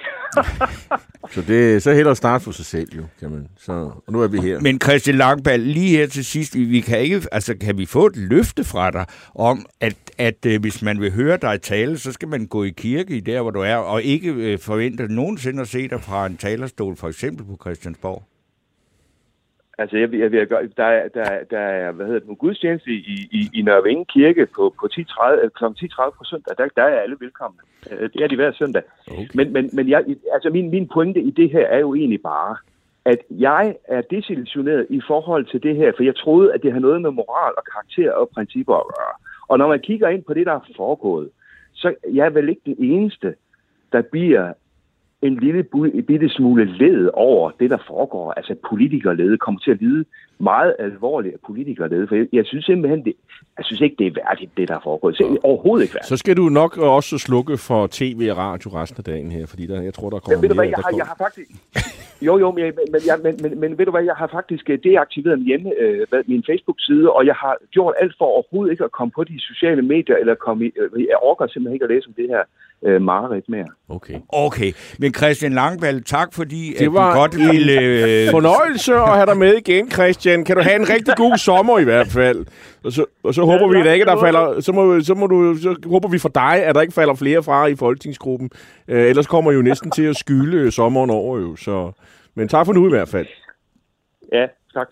så det så hellere starte for sig selv jo, kan man. Så, og nu er vi her. Men Christian Langball, lige her til sidst, vi kan ikke, altså kan vi få et løfte fra dig om, at, at uh, hvis man vil høre dig tale, så skal man gå i kirke i der, hvor du er, og ikke uh, forvente nogensinde at se dig fra en talerstol, for eksempel på Christiansborg? Altså, jeg, jeg, jeg, der, der, der er, hvad hedder det, en gudstjeneste i, i, i Nørre Kirke på, på 10.30 kl. 10.30 på søndag. Der, der er alle velkomne. Øh, det er de hver søndag. Okay. Men, men, men jeg, altså min, min pointe i det her er jo egentlig bare, at jeg er desillusioneret i forhold til det her, for jeg troede, at det har noget med moral og karakter og principper at gøre. Og når man kigger ind på det, der er foregået, så jeg er vel ikke den eneste, der bliver en lille bitte smule led over det, der foregår. Altså politikerlede kommer til at lide meget alvorligt af politikerlede. For jeg, jeg synes simpelthen, det, jeg synes ikke, det er værdigt, det der er foregået. Så, overhovedet ikke værdigt. Så skal du nok også slukke for tv og radio resten af dagen her, fordi der, jeg tror, der kommer ja, ved du hvad, jeg, har, jeg har faktisk... Jo, jo, men, men, jeg, men, men, men ved du hvad, jeg har faktisk øh, deaktiveret min, hjemme, øh, min Facebook-side, og jeg har gjort alt for overhovedet ikke at komme på de sociale medier, eller komme i, øh, jeg orker simpelthen ikke at læse om det her øh, mareridt mere. Okay. Okay, men Christian Langvald, tak fordi det var at godt ville... Øh... fornøjelse at have dig med igen, Christian. Jen. Kan du have en rigtig god sommer i hvert fald? Og så, og så håber ja, vi, at ikke, der falder... Så, må, så, må du, så håber vi for dig, at der ikke falder flere fra i folketingsgruppen. Øh, ellers kommer jo næsten til at skyle sommeren over jo. Så. Men tak for nu i hvert fald. Ja, tak.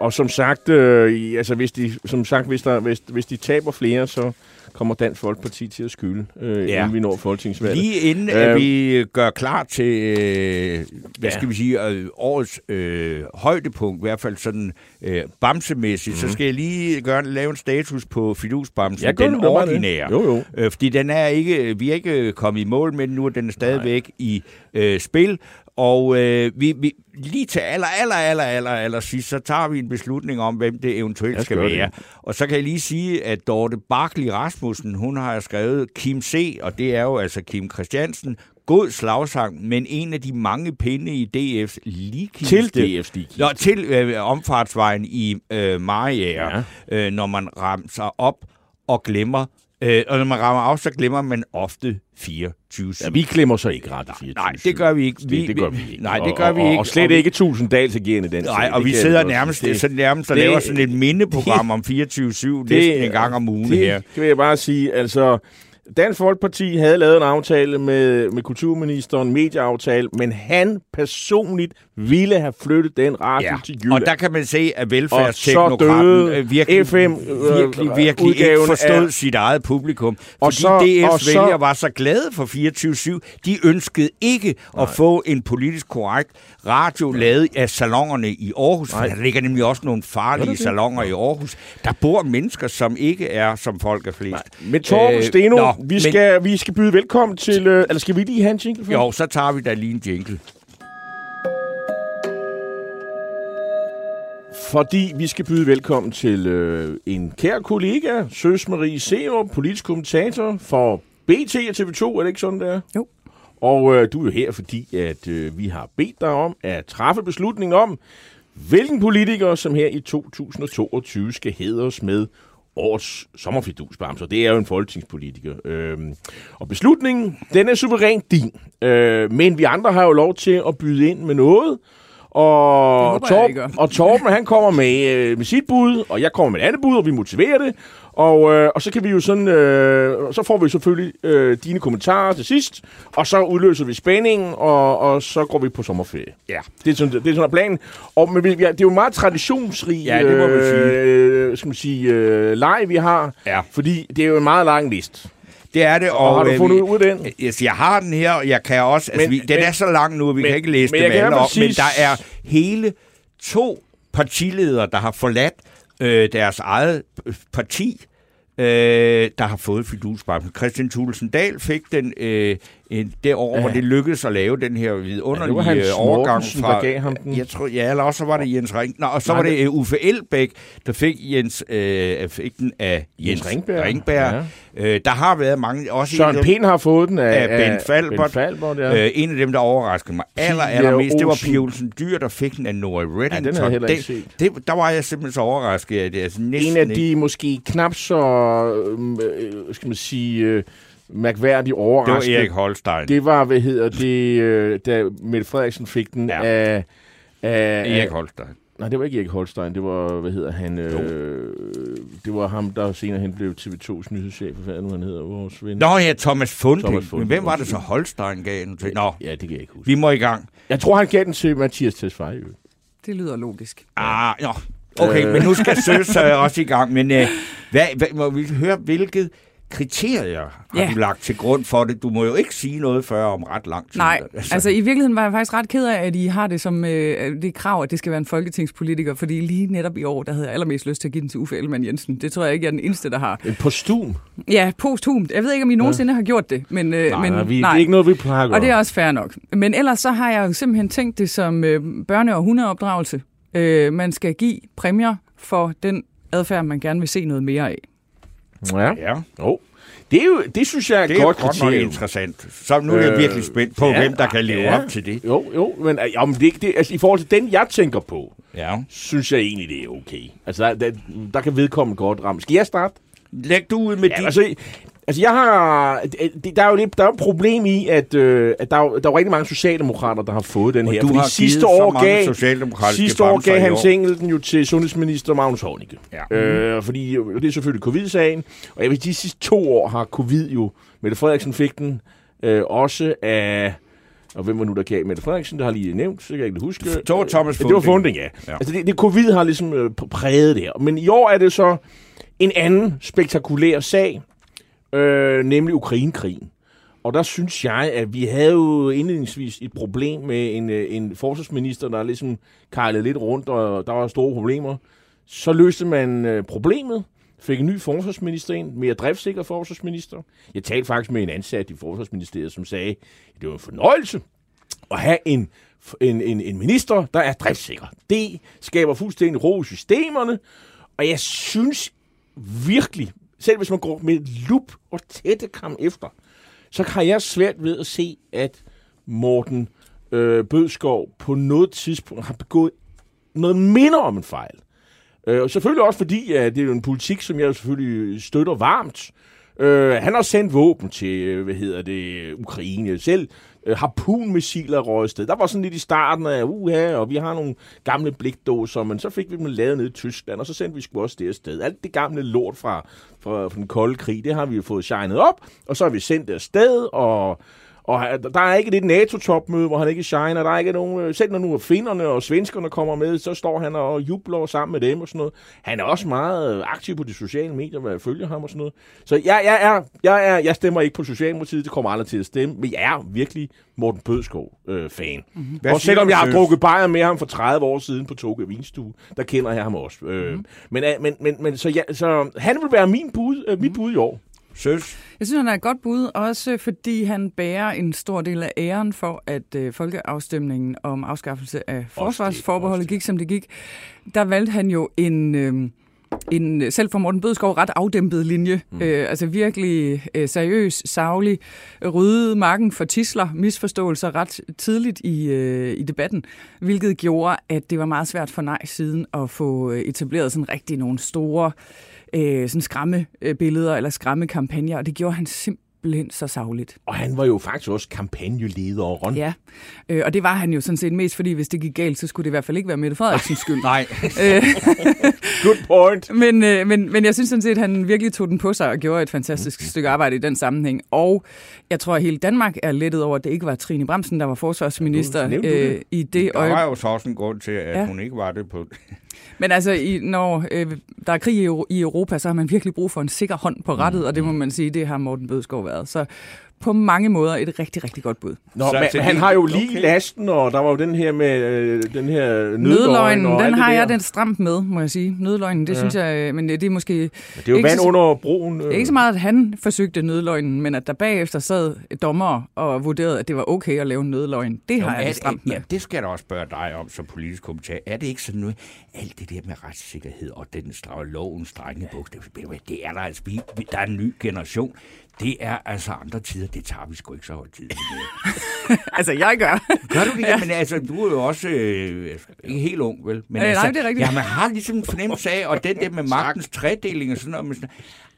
Og som sagt, øh, altså hvis de, som sagt, hvis, der, hvis, hvis de taber flere, så, kommer Dansk Folkeparti til at skylde, øh, Ja. inden vi når folketingsvalget. Lige inden at Øh, vi gør klar til, øh, hvad Ja. skal vi sige, øh, årets øh, højdepunkt, i hvert fald sådan øh, bamsemæssigt, mm. så skal jeg lige gøre, lave en status på fidusbamsen, Mhm. Ja, den det. ordinære. Jo, jo. Øh, fordi den er ikke, vi er ikke kommet i mål med den nu, den er stadigvæk i øh, spil. Og øh, vi, vi, lige til aller, aller, aller, aller, aller sidst, så tager vi en beslutning om, hvem det eventuelt skal gøre det. være. Og så kan jeg lige sige, at Dorte Barkley Rasmussen, hun har skrevet Kim C., og det er jo altså Kim Christiansen, god slagsang, men en af de mange pinde i DF's ligkiste. Til DF's ligkiste. Nå, til øh, omfartsvejen i øh, Mariager, Ja. øh, når man rammer op og glemmer, øh, og når man rammer op, så glemmer man ofte 24 Ja, vi glemmer så ikke ret i 24 Nej, det gør vi ikke. Det, det gør vi ikke. Nej, det Og- gør vi og, ikke. Og slet vi- ikke 1000 dags agerende den Nej, og vi sidder nærmest, det, så nærmest og det- laver sådan et mindeprogram om 24-7 næsten en gang om ugen det, her. Det vil jeg bare sige. Altså, Dansk Folkeparti havde lavet en aftale med, med kulturministeren, medieaftale, men han personligt ville have flyttet den radio Ja, til Jylland. og der kan man se, at velfærdsteknokraten øh, virkelig, FM, øh, virkelig, virkelig ikke forstod af- sit eget publikum. Og Fordi så- DF's så- vælgere var så glade for 24-7. De ønskede ikke at få en politisk korrekt radio lavet af salongerne i Aarhus. Nej. der ligger nemlig også nogle farlige der det? salonger i Aarhus. Der bor mennesker, som ikke er, som folk er flest. Men Torben Øh, Steno, nå, vi, men- skal, vi skal byde velkommen til... Øh, eller skal vi lige have en jingle for? Jo, så tager vi da lige en jingle. Fordi vi skal byde velkommen til øh, en kær kollega, Søs Marie Serup, politisk kommentator for BT og TV2, er det ikke sådan, det er? Jo. Og øh, du er jo her, fordi at øh, vi har bedt dig om at træffe beslutningen om, hvilken politiker, som her i 2022 skal hædres med årets sommerfidusbamser. Det er jo en folketingspolitiker. Øhm, og beslutningen, den er suverænt din. Øh, men vi andre har jo lov til at byde ind med noget. Og, gør. og Torben, han kommer med, øh, med sit bud, og jeg kommer med et andet bud, og vi motiverer det. Og, øh, og så kan vi jo sådan, øh, så får vi selvfølgelig øh, dine kommentarer til sidst, og så udløser vi spændingen, og, og så går vi på sommerferie. Ja. Det er sådan, det er sådan planen. Og, men vi, er- det er jo meget traditionsrig Ja, det må man sige. øh, skal man sige, øh, leg, vi har. Ja. Fordi det er jo en meget lang liste. Det er det. Og, og har du øh, fundet ud af den? Yes, jeg har den her, og jeg kan også... Men, altså, Men- vi, den men- er så lang nu, at vi men- kan ikke læse men dem alle op. Men sige- der er hele to partiledere, der har forladt øh, deres eget parti, øh, der har fået fidusbamsen. Christian Thulesen Dahl fik den øh, det år, Ja. hvor det lykkedes at lave den her Ja, det vidunderlige Hans øh, overgang fra... der gav ham den. Jeg tror, ja, eller også så var det Jens Ring. Nå, og så Nej, var det øh, Uffe Elbæk, der fik, Jens, øh, fik den af Jens Jens, Ringberg. Ringberg. Øh, der har været mange... Også Søren en- Pind har fået den af, af Ben Falbert. Ben Falbert ja. Øh, en af dem, der overraskede mig aller, allermest, det var Olsen. Pia Olsen Dyr, der fik den af Nora Reddington. Ja, den havde heller ikke det, set. det, der var jeg simpelthen så overrasket af det. Altså, næsten en af ikke. de måske knap så, øh, skal man sige, øh, mærkværdige Det var overraskende. Erik Holstein. Det var, hvad hedder det, øh, da Mette Frederiksen fik den Ja. af, af, Erik af... Holstein. Nej, det var ikke Erik Holstein. Det var, hvad hedder han? Øh, det var ham, der senere hen blev TV2's nyhedschef. Hvad det nu, han hedder? Vores ven. Nå ja, Thomas Funding. Thomas Men Funding, hvem var det så Holstein gav den til? Nå, Ja, det kan jeg ikke huske. vi må i gang. Jeg tror, han gav den til Mathias Tesfaye. Det lyder logisk. Ah, nå. Okay, Øh. men nu skal Søs øh, også i gang. Men øh, hvad, hvad, må vi høre, hvilket kriterier har Ja. du lagt til grund for det? Du må jo ikke sige noget før om ret lang tid. Nej, altså i virkeligheden var jeg faktisk ret ked af, at I har det som øh, det krav, at det skal være en folketingspolitiker, fordi lige netop i år, der havde jeg allermest lyst til at give den til Uffe Ellemann Jensen. Det tror jeg ikke, jeg er den eneste, der har. En postum. Ja, posthumt. Jeg ved ikke, om I nogensinde har gjort det, men, øh, Nej, men nej, vi, det er ikke noget, vi plejer at gøre. Og det er også fair nok. Men ellers så har jeg jo simpelthen tænkt det som øh, børne- og hundeopdragelse. Øh, man skal give præmier for den adfærd, man gerne vil se noget mere af. Ja. Ja, Jo. Det, er jo, det synes jeg er et det er godt nok interessant. Så nu er jeg Øh, virkelig spændt på, ja, hvem der kan leve ja. op til det. Jo, jo, men, øh, jo, men det, det, altså, i forhold til den, jeg tænker på, Ja. synes jeg egentlig, det er okay. Altså, der, der, der kan vedkomme godt ramme. Skal jeg starte? Læg du ud med Ja, dit... altså, altså, jeg har... Der er jo lidt, der er et problem i, at, øh, at der, er, der er rigtig mange socialdemokrater, der har fået den Og her. du Fordi har sidste år gav, sidste år gav Hans år. Engel den jo til sundhedsminister Magnus Heunicke. Ja. Øh, fordi og det er selvfølgelig covid-sagen. Og jeg vil sige, de sidste to år har covid jo... Mette Frederiksen fik den øh, også af... Og hvem var nu, der gav Mette Frederiksen? Det har lige nævnt, så kan jeg ikke huske. Det var Thomas Ja, Det var Funding. Funding, ja. Ja. ja. Altså, det, det, covid har ligesom øh, præget det her. Men i år er det så en anden spektakulær sag, øh, nemlig Ukrainekrigen. Og der synes jeg, at vi havde jo indledningsvis et problem med en, øh, en forsvarsminister, der ligesom kejlede lidt rundt, og der var store problemer. Så løste man øh, problemet, fik en ny forsvarsminister ind, mere driftsikker forsvarsminister. Jeg talte faktisk med en ansat i forsvarsministeriet, som sagde, at det var en fornøjelse at have en, en, en, en minister, der er driftsikker. Det skaber fuldstændig ro i systemerne, og jeg synes virkelig, selv hvis man går med lup og tætte kram efter, så har jeg svært ved at se, at Morten øh, Bødskov på noget tidspunkt har begået noget mindre om en fejl. Øh, og selvfølgelig også fordi, at det er jo en politik, som jeg selvfølgelig støtter varmt. Øh, han har sendt våben til, øh, hvad hedder det, Ukraine. Selv øh, harpunmissiler røget sted. Der var sådan lidt i starten af, uha, og vi har nogle gamle blikdåser, men så fik vi dem lavet ned i Tyskland, og så sendte vi sgu også det afsted. Alt det gamle lort fra, fra, fra den kolde krig, det har vi jo fået shined op, og så har vi sendt det afsted, og og der er ikke det NATO-topmøde, hvor han ikke shiner. Der er ikke nogen... øh, Selv når nu finnerne og svenskerne kommer med, så står han og jubler sammen med dem og sådan noget. Han er også meget aktiv på de sociale medier, hvor jeg følger ham og sådan noget. Så jeg, jeg, er, jeg, er, jeg stemmer ikke på Socialdemokratiet, det kommer aldrig til at stemme, men jeg er virkelig Morten Bødskov-fan. Mm-hmm. Hvad Og selvom jeg har drukket bajer med ham for 30 år siden på Toge Vinstue, der kender jeg ham også. Mm-hmm. men, øh, men, men, men så, ja, så han vil være min bud, øh, mit bud i år. Søs, Jeg synes, han er et godt bud, også fordi han bærer en stor del af æren for, at øh, folkeafstemningen om afskaffelse af forsvarsforbeholdet gik, som det gik. Der valgte han jo en... Øh, en selv for Morten Bødskov ret afdæmpet linje. Mm. Øh, altså virkelig øh, seriøs, savlig, rydde marken for tisler, misforståelser ret tidligt i, øh, i debatten, hvilket gjorde, at det var meget svært for nej-siden at få øh, etableret sådan rigtig nogle store øh, sådan skræmmebilleder eller skræmmekampagner, og det gjorde han simpelthen så savligt. Og han var jo faktisk også kampagneleder og. Ja, øh, og det var han jo sådan set mest, fordi hvis det gik galt, så skulle det i hvert fald ikke være Mette Frederiksens skyld. nej. Good point. Men, øh, men, men jeg synes sådan set, at han virkelig tog den på sig og gjorde et fantastisk mm. stykke arbejde i den sammenhæng. Og jeg tror, at hele Danmark er lettet over, at det ikke var Trine Bremsen, der var forsvarsminister Ja, du øh, i det Der var øjeblik. jo så også en grund til, at ja. hun ikke var det på... Men altså, i, når øh, der er krig i, i Europa, så har man virkelig brug for en sikker hånd på rattet, Mm. og det må man sige, det har Morten Bødskov været. Så på mange måder et rigtig, rigtig godt bud. Nå, Så- men, så han har jo lige okay. lasten, og der var jo den her med øh, den her nødløgn. Nødløgnen, og den har der. jeg den stramt med, må jeg sige. Nødløgnen, det ja. synes jeg, øh, men det er måske... Men det er jo ikke vand så- under broen. Er ikke så meget, at han forsøgte nødløgnen, men at der bagefter sad dommer og vurderede, at det var okay at lave en nødløgn. Det har Jamen, jeg det stramt med. ja, det skal jeg da også spørge dig om som politisk kommentator. Er det ikke sådan noget, alt det der med retssikkerhed og den stra- lovens strenge bogstav, det er der altså, der er en ny generation. Det er altså andre tider, det tager vi sgu ikke så højtid. Altså, jeg gør. Gør du det? Jamen altså, du er jo også øh, ikke helt ung, vel? Men Øh, altså, nej, det er rigtigt. Ja, man har ligesom en fornemmelse af, og den der med magtens tredeling og sådan noget, men sådan,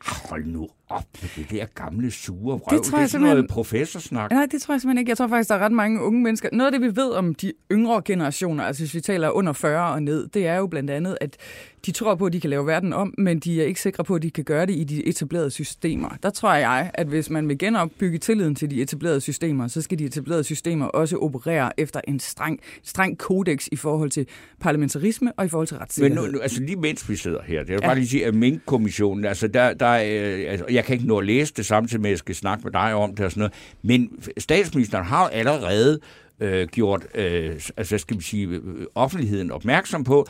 ah, hold nu op med det der gamle sure røv. Det, tror det er jeg sådan noget simpelthen- professorsnak. Nej, det tror jeg simpelthen ikke. Jeg tror faktisk, der er ret mange unge mennesker. Noget af det, vi ved om de yngre generationer, altså hvis vi taler under 40 og ned, det er jo blandt andet, at de tror på, at de kan lave verden om, men de er ikke sikre på, at de kan gøre det i de etablerede systemer. Der tror jeg, at hvis man vil genopbygge tilliden til de etablerede systemer, så skal de etablerede systemer også operere efter en streng, streng kodex i forhold til parlamentarisme og i forhold til Men retssikkerhed. nu, nu, altså lige mens vi sidder her, det er Ja. bare lige sige, at Mink-kommissionen, altså der, der er, øh, altså, jeg kan ikke nå at læse det samtidig med, at jeg skal snakke med dig om det og sådan noget, men statsministeren har allerede øh, gjort, øh, altså skal vi sige, øh, offentligheden opmærksom på,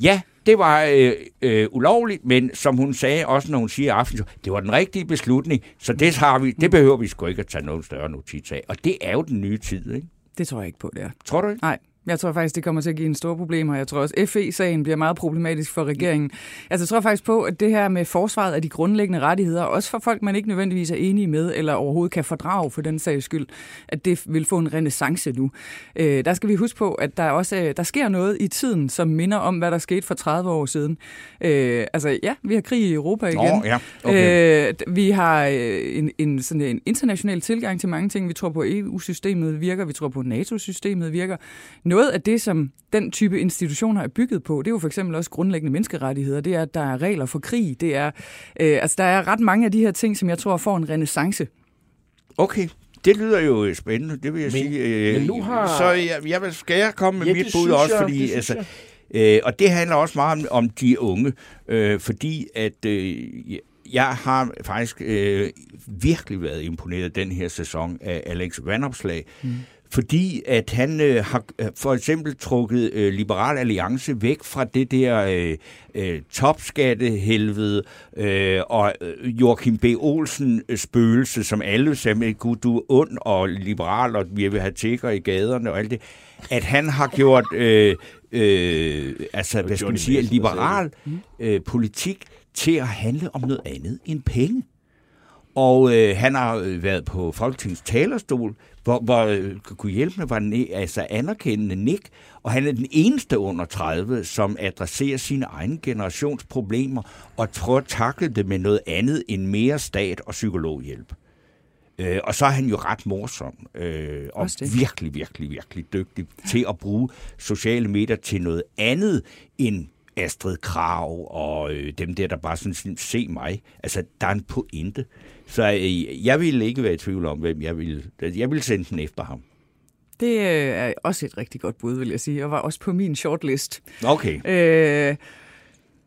ja, det var øh, øh, ulovligt, men som hun sagde, også når hun siger aften, det var den rigtige beslutning, så det, har vi, det behøver vi sgu ikke at tage noget større notits af. Og det er jo den nye tid, ikke? Det tror jeg ikke på, det er. Tror du ikke? Nej, jeg tror faktisk, det kommer til at give en store problemer. Jeg tror også, FE-sagen bliver meget problematisk for regeringen. Altså, jeg tror faktisk på, at det her med forsvaret af de grundlæggende rettigheder, også for folk, man ikke nødvendigvis er enige med, eller overhovedet kan fordrage for den sags skyld, at det vil få en renaissance nu. Øh, der skal vi huske på, at der også øh, der sker noget i tiden, som minder om, hvad der skete for 30 år siden. Øh, altså, ja, vi har krig i Europa igen. Nå, ja, okay. Øh, vi har øh, en, en, sådan en international tilgang til mange ting. Vi tror på, at EU-systemet virker. Vi tror på, at NATO-systemet virker. Noget af det, som den type institutioner er bygget på, det er jo for eksempel også grundlæggende menneskerettigheder. Det er, at der er regler for krig. Det er, øh, altså, der er ret mange af de her ting, som jeg tror får en renaissance. Okay, det lyder jo spændende, det vil jeg Men- sige. Øh, men nu har- Så jeg, jeg vil, skal jeg komme med Ja, mit bud også, jeg, fordi... altså, Øh, og det handler også meget om, om de unge, øh, fordi at øh, jeg har faktisk øh, virkelig været imponeret den her sæson af Alex Vandopslag, mm. Fordi at han øh, har øh, for eksempel trukket øh, Liberal Alliance væk fra det der øh, øh, topskattehelvede øh, og øh, Joachim B. Olsen øh, spøgelse, som alle sagde, gud, du er ond og liberal, og vi vil have tigger i gaderne og alt det, at han har gjort... Øh, øh, altså, hvad skal man sige, liberal øh, politik til at handle om noget andet end penge. Og øh, han har været på Folketingets talerstol, hvor, hvor øh, kunne hjælpe med var ne, altså anerkendende Nick, og han er den eneste under 30, som adresserer sine egne generationsproblemer og tror at takle det med noget andet end mere stat og psykologhjælp. Øh, og så er han jo ret morsom, øh, og virkelig, virkelig, virkelig dygtig til at bruge sociale medier til noget andet end Astrid Krav og øh, dem der, der bare sådan se mig. Altså, der er en pointe. Så øh, jeg ville ikke være i tvivl om, hvem jeg ville. Jeg ville sende den efter ham. Det øh, er også et rigtig godt bud, vil jeg sige, og var også på min shortlist. Okay. Øh,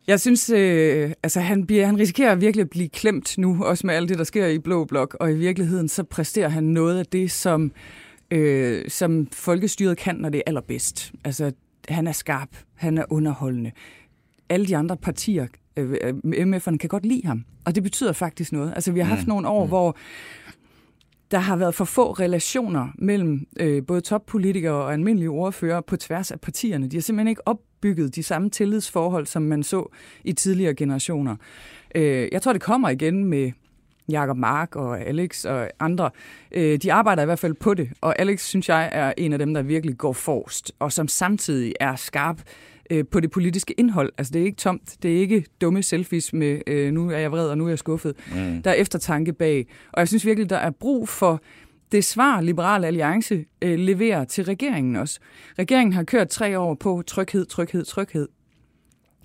jeg synes, øh, altså han, bliver, han risikerer virkelig at blive klemt nu, også med alt det, der sker i Blå Blok, og i virkeligheden så præsterer han noget af det, som, øh, som folkestyret kan, når det er allerbedst. Altså, han er skarp, han er underholdende. Alle de andre partier, øh, øh, MF'erne, kan godt lide ham, og det betyder faktisk noget. Altså, vi har haft nogle år, hvor der har været for få relationer mellem øh, både toppolitikere og almindelige ordfører på tværs af partierne. De har simpelthen ikke opbygget de samme tillidsforhold, som man så i tidligere generationer. Øh, jeg tror, det kommer igen med Jakob Mark og Alex og andre. Øh, de arbejder i hvert fald på det, og Alex, synes jeg, er en af dem, der virkelig går forrest, og som samtidig er skarp øh, på det politiske indhold. Altså, det er ikke tomt. Det er ikke dumme selfies med, øh, nu er jeg vred, og nu er jeg skuffet. Mm. Der er eftertanke bag. Og jeg synes virkelig, der er brug for det svar, Liberal Alliance øh, leverer til regeringen også. Regeringen har kørt tre år på tryghed, tryghed, tryghed.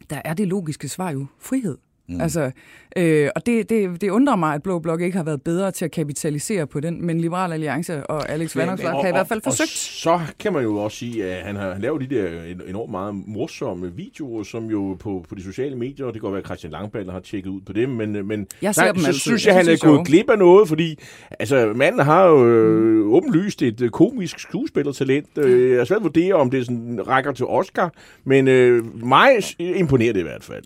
Der er det logiske svar jo frihed. Mm. Altså, øh, og det, det, det undrer mig, at Blå Blok ikke har været bedre til at kapitalisere på den, men Liberal Alliance og Alex Vanopslagh kan i hvert fald og forsøgt. så kan man jo også sige, at han har lavet de der en- enormt meget morsomme videoer, som jo på, på de sociale medier, og det kan godt være, at Christian Langballer har tjekket ud på dem, men, men Jeg ser nej, dem så altid. synes Jeg jeg, han er gået glip af noget, fordi altså, manden har jo øh, åbenlyst et øh, komisk skuespillertalent. Øh, jeg er svært at vurdere, om det sådan rækker til Oscar, men øh, mig imponerer det i hvert fald.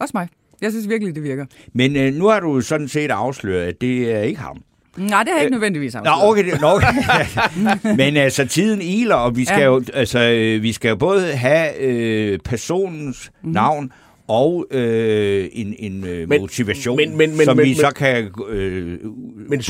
Også mig. Jeg synes virkelig, det virker. Men øh, nu har du sådan set afsløret, at det er ikke ham. Nej, det har jeg ikke nødvendigvis Nå, okay. det- Nå, okay. Men altså, tiden iler, og vi skal, Ja. jo, altså, øh, vi skal jo både have øh, personens Mhm. mm. navn og øh, en, en øh, Men- motivation, men- men- men- som men- vi men- så kan øh, Men lidt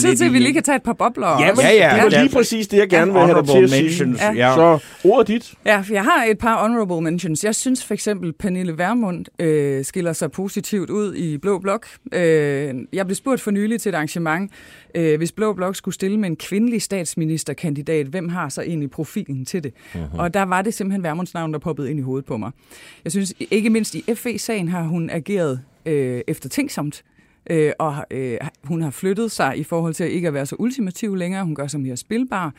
tid til, at vi lige kan tage et par bobler? Ja, men? Ja, ja. det var Ja. lige præcis det, jeg gerne vil have dig Honorable til at sige. mentions, Ja. ja. Så ordet dit. Ja, for jeg har et par honorable mentions. Jeg synes for eksempel, Pernille Vermund øh, skiller sig positivt ud i Blå Blok. Øh, jeg blev spurgt for nylig til et arrangement, øh, hvis Blå Blok skulle stille med en kvindelig statsministerkandidat, hvem har så egentlig profilen til det? Uh-huh. Og der var det simpelthen Vermunds navn, der poppede ind i hovedet på mig. Jeg synes ikke mindst i FE-sagen har hun ageret øh, eftertænksomt. Øh, og øh, hun har flyttet sig i forhold til ikke at være så ultimativ længere. Hun gør sig mere spilbar.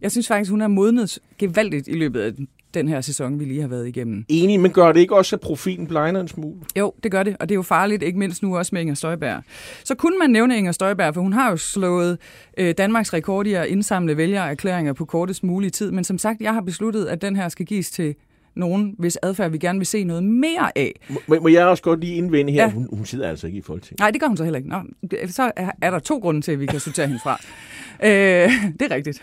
Jeg synes faktisk, hun er modnet gevaldigt i løbet af den her sæson, vi lige har været igennem. Enig, men gør det ikke også, at profilen blegner en smule? Jo, det gør det, og det er jo farligt, ikke mindst nu også med Inger Støjberg. Så kunne man nævne Inger Støjberg, for hun har jo slået øh, Danmarks rekord i at indsamle vælgererklæringer på kortest mulige tid, men som sagt, jeg har besluttet, at den her skal gives til nogen, hvis adfærd vi gerne vil se noget mere af. Må, må jeg også godt lige indvende her? Ja. Hun, hun sidder altså ikke i Folketinget. Nej, det gør hun så heller ikke. Nå, så er er der to grunde til, at vi kan sortere hende fra. Øh, det er rigtigt.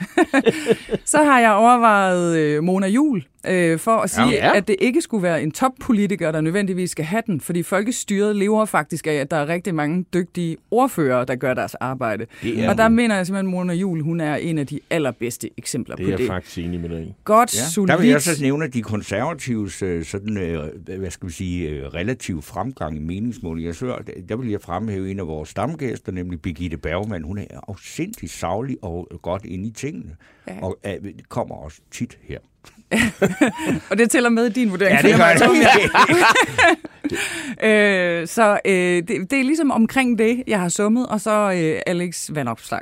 så har jeg overvejet øh, Mona Jul øh, for at sige, Ja. ja. at det ikke skulle være en toppolitiker, der nødvendigvis skal have den, fordi folkestyret lever faktisk af, at der er rigtig mange dygtige ordfører, der gør deres arbejde. Det er Og der hun. mener jeg simpelthen, at Mona Jul, hun er en af de allerbedste eksempler Det på er jeg det. faktisk enig med dig. Godt, Ja, solidt. der vil jeg så nævne de konservatives øh, sådan, øh, hvad skal vi sige, øh, relativ fremgang i meningsmål. Jeg så, der vil jeg fremhæve en af vores stamgæster, nemlig Birgitte Bergman. Hun er afsindig savlig og godt inde i tingene, Ja. og kommer også tit her. Og det tæller med i din vurdering. Ja, det gør jeg. Øh, så øh, det, det er ligesom omkring det, jeg har summet, og så øh, Alex Vandopslag.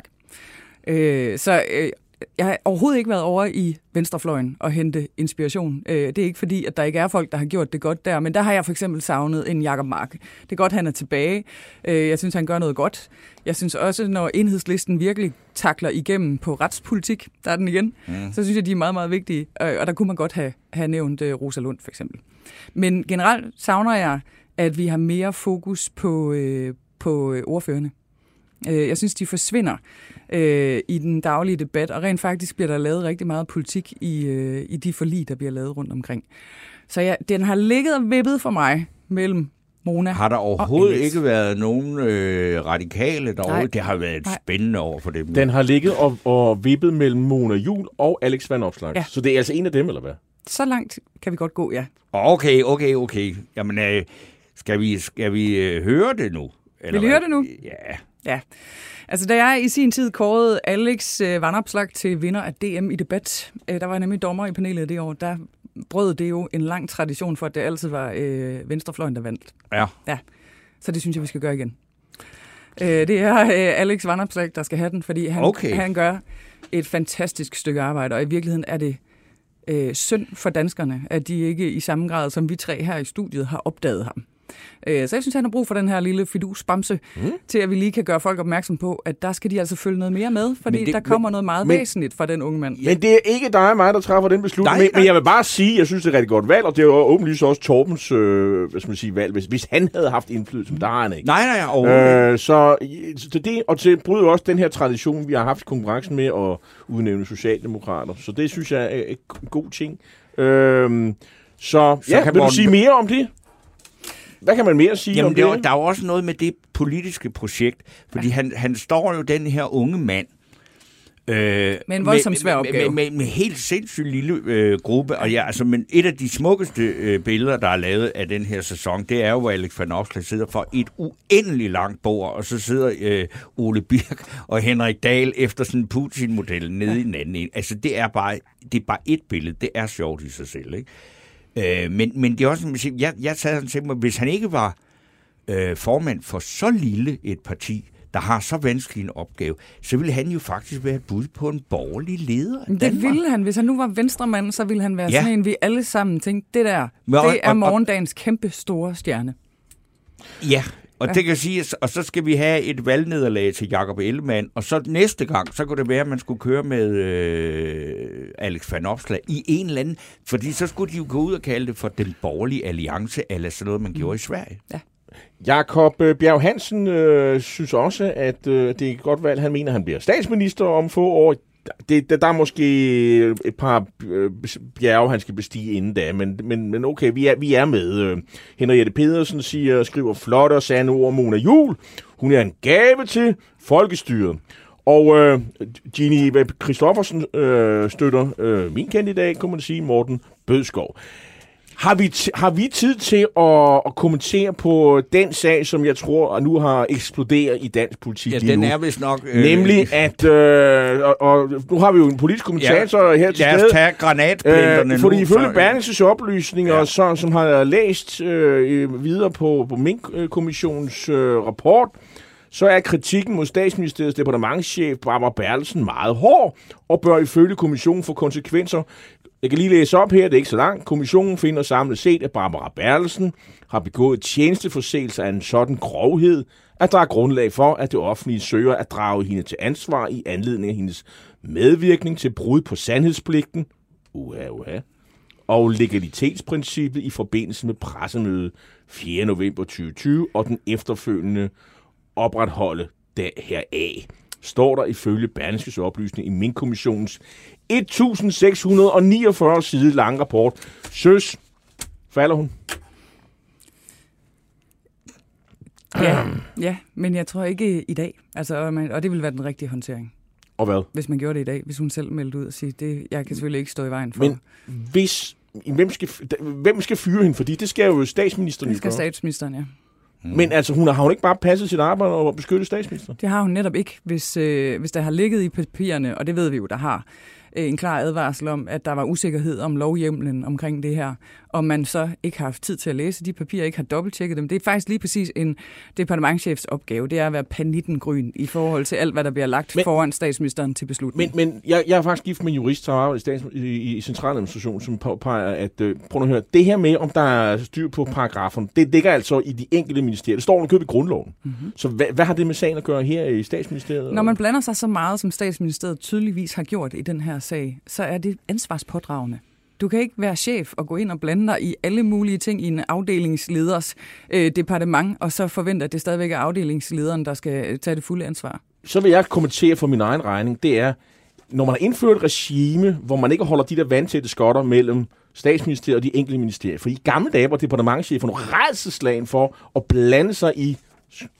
Øh, så øh, jeg har overhovedet ikke været over i venstrefløjen og hente inspiration. Øh, det er ikke fordi, at der ikke er folk, der har gjort det godt der, men der har jeg for eksempel savnet en Jakob Mark. Det er godt, han er tilbage. Øh, jeg synes, han gør noget godt. Jeg synes også, når enhedslisten virkelig takler igennem på retspolitik, der er den igen, mm. så synes jeg, de er meget, meget vigtige. Øh, og der kunne man godt have, have nævnt Rosa Lund for eksempel. Men generelt savner jeg, at vi har mere fokus på, på ordførende. Jeg synes, de forsvinder øh, i den daglige debat, og rent faktisk bliver der lavet rigtig meget politik i, øh, i de forlig, der bliver lavet rundt omkring. Så ja, den har ligget og vippet for mig mellem Mona Har der overhovedet ikke været nogen øh, radikale derovre? Det har været Nej. spændende over for dem. Den har ligget og, og vippet mellem Mona Jul og Alex Van Opslag. Ja. Så det er altså en af dem, eller hvad? Så langt kan vi godt gå, ja. Okay, okay, okay. Jamen, øh, skal vi, skal vi øh, høre det nu? Eller Vil I høre det nu? Ja. Ja. Altså, da jeg i sin tid kårede Alex øh, Vandopslag til vinder af DM i debat, øh, der var jeg nemlig dommer i panelet det år, der brød det jo en lang tradition for, at det altid var øh, venstrefløjen, der vandt. Ja. Ja, så det synes jeg, vi skal gøre igen. Øh, det er øh, Alex Vandopslag, der skal have den, fordi han, okay. han gør et fantastisk stykke arbejde, og i virkeligheden er det øh, synd for danskerne, at de ikke i samme grad som vi tre her i studiet har opdaget ham. Øh, så jeg synes, han har brug for den her lille fidusbamse, mm. til at vi lige kan gøre folk opmærksom på, at der skal de altså følge noget mere med, fordi det, der kommer men, noget meget men, væsentligt fra den unge mand. Men det er ikke dig og mig, der træffer den beslutning. Nej, men, men jeg vil bare sige, jeg synes, det er et rigtig godt valg, og det er jo åbenlyst også Torbens øh, hvad skal man sige, valg, hvis, hvis han havde haft indflydelse, men der har han ikke. Nej, nej, overhovedet øh, så, så det, og til bryder også den her tradition, vi har haft konkurrencen med at udnævne socialdemokrater. Så det synes jeg er en god ting. Øh, så, så ja, kan vil du sige mere om det? Hvad kan man mere sige Jamen, om det? det? Der er jo også noget med det politiske projekt, fordi ja. han, han står jo den her unge mand, Øh, med en voldsom svær opgave. Med, med, med, med helt sindssygt lille øh, gruppe. Og ja, altså, men et af de smukkeste øh, billeder, der er lavet af den her sæson, det er jo, hvor Alex van Opslæg sidder for et uendeligt langt bord, og så sidder øh, Ole Birk og Henrik Dahl efter sådan en Putin-model nede ja. i den anden en. Altså, det er bare, det er bare et billede. Det er sjovt i sig selv, ikke? Øh, men, men det er også, jeg, jeg og tænkte mig, hvis han ikke var øh, formand for så lille et parti, der har så vanskelig en opgave, så ville han jo faktisk være et bud på en borgerlig leder. Det Danmark. ville han. Hvis han nu var venstremand, så ville han være ja. sådan en, vi alle sammen tænkte, det der, Men, og, det er morgendagens kæmpe store stjerne. Ja, og ja. det kan sige, og så skal vi have et valgnederlag til Jakob Ellemann, og så næste gang, så kunne det være, at man skulle køre med øh, Alex van Opslag i en eller anden, fordi så skulle de jo gå ud og kalde det for den borgerlige alliance, eller sådan noget, man gjorde i Sverige. Ja. Jakob øh, Bjerg Hansen øh, synes også, at øh, det er et godt valg. Han mener, at han bliver statsminister om få år det, det, der er måske et par øh, bjerge, han skal bestige inden da, men, men, men okay, vi er, vi er med. Øh, Henriette Pedersen siger, skriver flot og sande ord Mona Jul. Hun er en gave til folkestyret. Og øh, Ginny Christoffersen øh, støtter øh, min kandidat, kunne man sige, Morten Bødskov. Har vi, har vi tid til at, at kommentere på den sag, som jeg tror nu har eksploderet i dansk politik Ja, den nu? er vist nok... Øh, Nemlig at... Øh, og, og nu har vi jo en politisk kommentator ja, her til stede. Tage granatplinterne øh, Fordi nu, ifølge Berlingses oplysninger, ja. så, som har læst øh, videre på, på Mink-kommissionens øh, rapport, så er kritikken mod statsministeriets departementschef Barbara Bertelsen meget hård, og bør ifølge kommissionen få konsekvenser jeg kan lige læse op her, det er ikke så langt. Kommissionen finder samlet set, at Barbara Bertelsen har begået tjenesteforseelser af en sådan grovhed, at der er grundlag for, at det offentlige søger at drage hende til ansvar i anledning af hendes medvirkning til brud på sandhedspligten, uha, uha, og legalitetsprincippet i forbindelse med pressemødet 4. november 2020 og den efterfølgende opretholde der heraf står der ifølge Berlingskes oplysning i Mink-kommissionens 1649 side lang rapport. Søs, falder hun? Ja, ja, men jeg tror ikke i dag. Altså, og det vil være den rigtige håndtering. Og hvad? Hvis man gjorde det i dag, hvis hun selv meldte ud og sige, det, jeg kan selvfølgelig ikke stå i vejen for. Men hvis, hvem skal, hvem skal fyre hende? Fordi det skal jo statsministeren Det skal statsministeren, ja. Mm. Men altså, hun har, har hun ikke bare passet sit arbejde og beskyttet statsministeren? Det har hun netop ikke, hvis, øh, hvis der har ligget i papirerne, og det ved vi jo, der har, en klar advarsel om, at der var usikkerhed om lovhjemlen omkring det her, og man så ikke har haft tid til at læse de papirer, ikke har dobbelttjekket dem. Det er faktisk lige præcis en departementchefs opgave, det er at være panittengryn i forhold til alt, hvad der bliver lagt men, foran statsministeren til beslutning. Men, men jeg, jeg er faktisk gift med en jurist, som arbejder i, stats, i, i centraladministrationen, som påpeger, at øh, prøv at høre, det her med, om der er styr på paragraferne, det ligger altså i de enkelte ministerier. Det står købet i grundloven. Mm-hmm. Så hvad, hvad har det med sagen at gøre her i statsministeriet? Når man blander sig så meget, som statsministeriet tydeligvis har gjort i den her sag, så er det ansvarspådragende. Du kan ikke være chef og gå ind og blande dig i alle mulige ting i en afdelingsleders øh, departement, og så forvente, at det stadigvæk er afdelingslederen, der skal øh, tage det fulde ansvar. Så vil jeg kommentere for min egen regning. Det er, når man har indført et regime, hvor man ikke holder de der vandtætte skotter mellem statsministeriet og de enkelte ministerier. For i gamle dage var departementchefen redselslagen for at blande sig i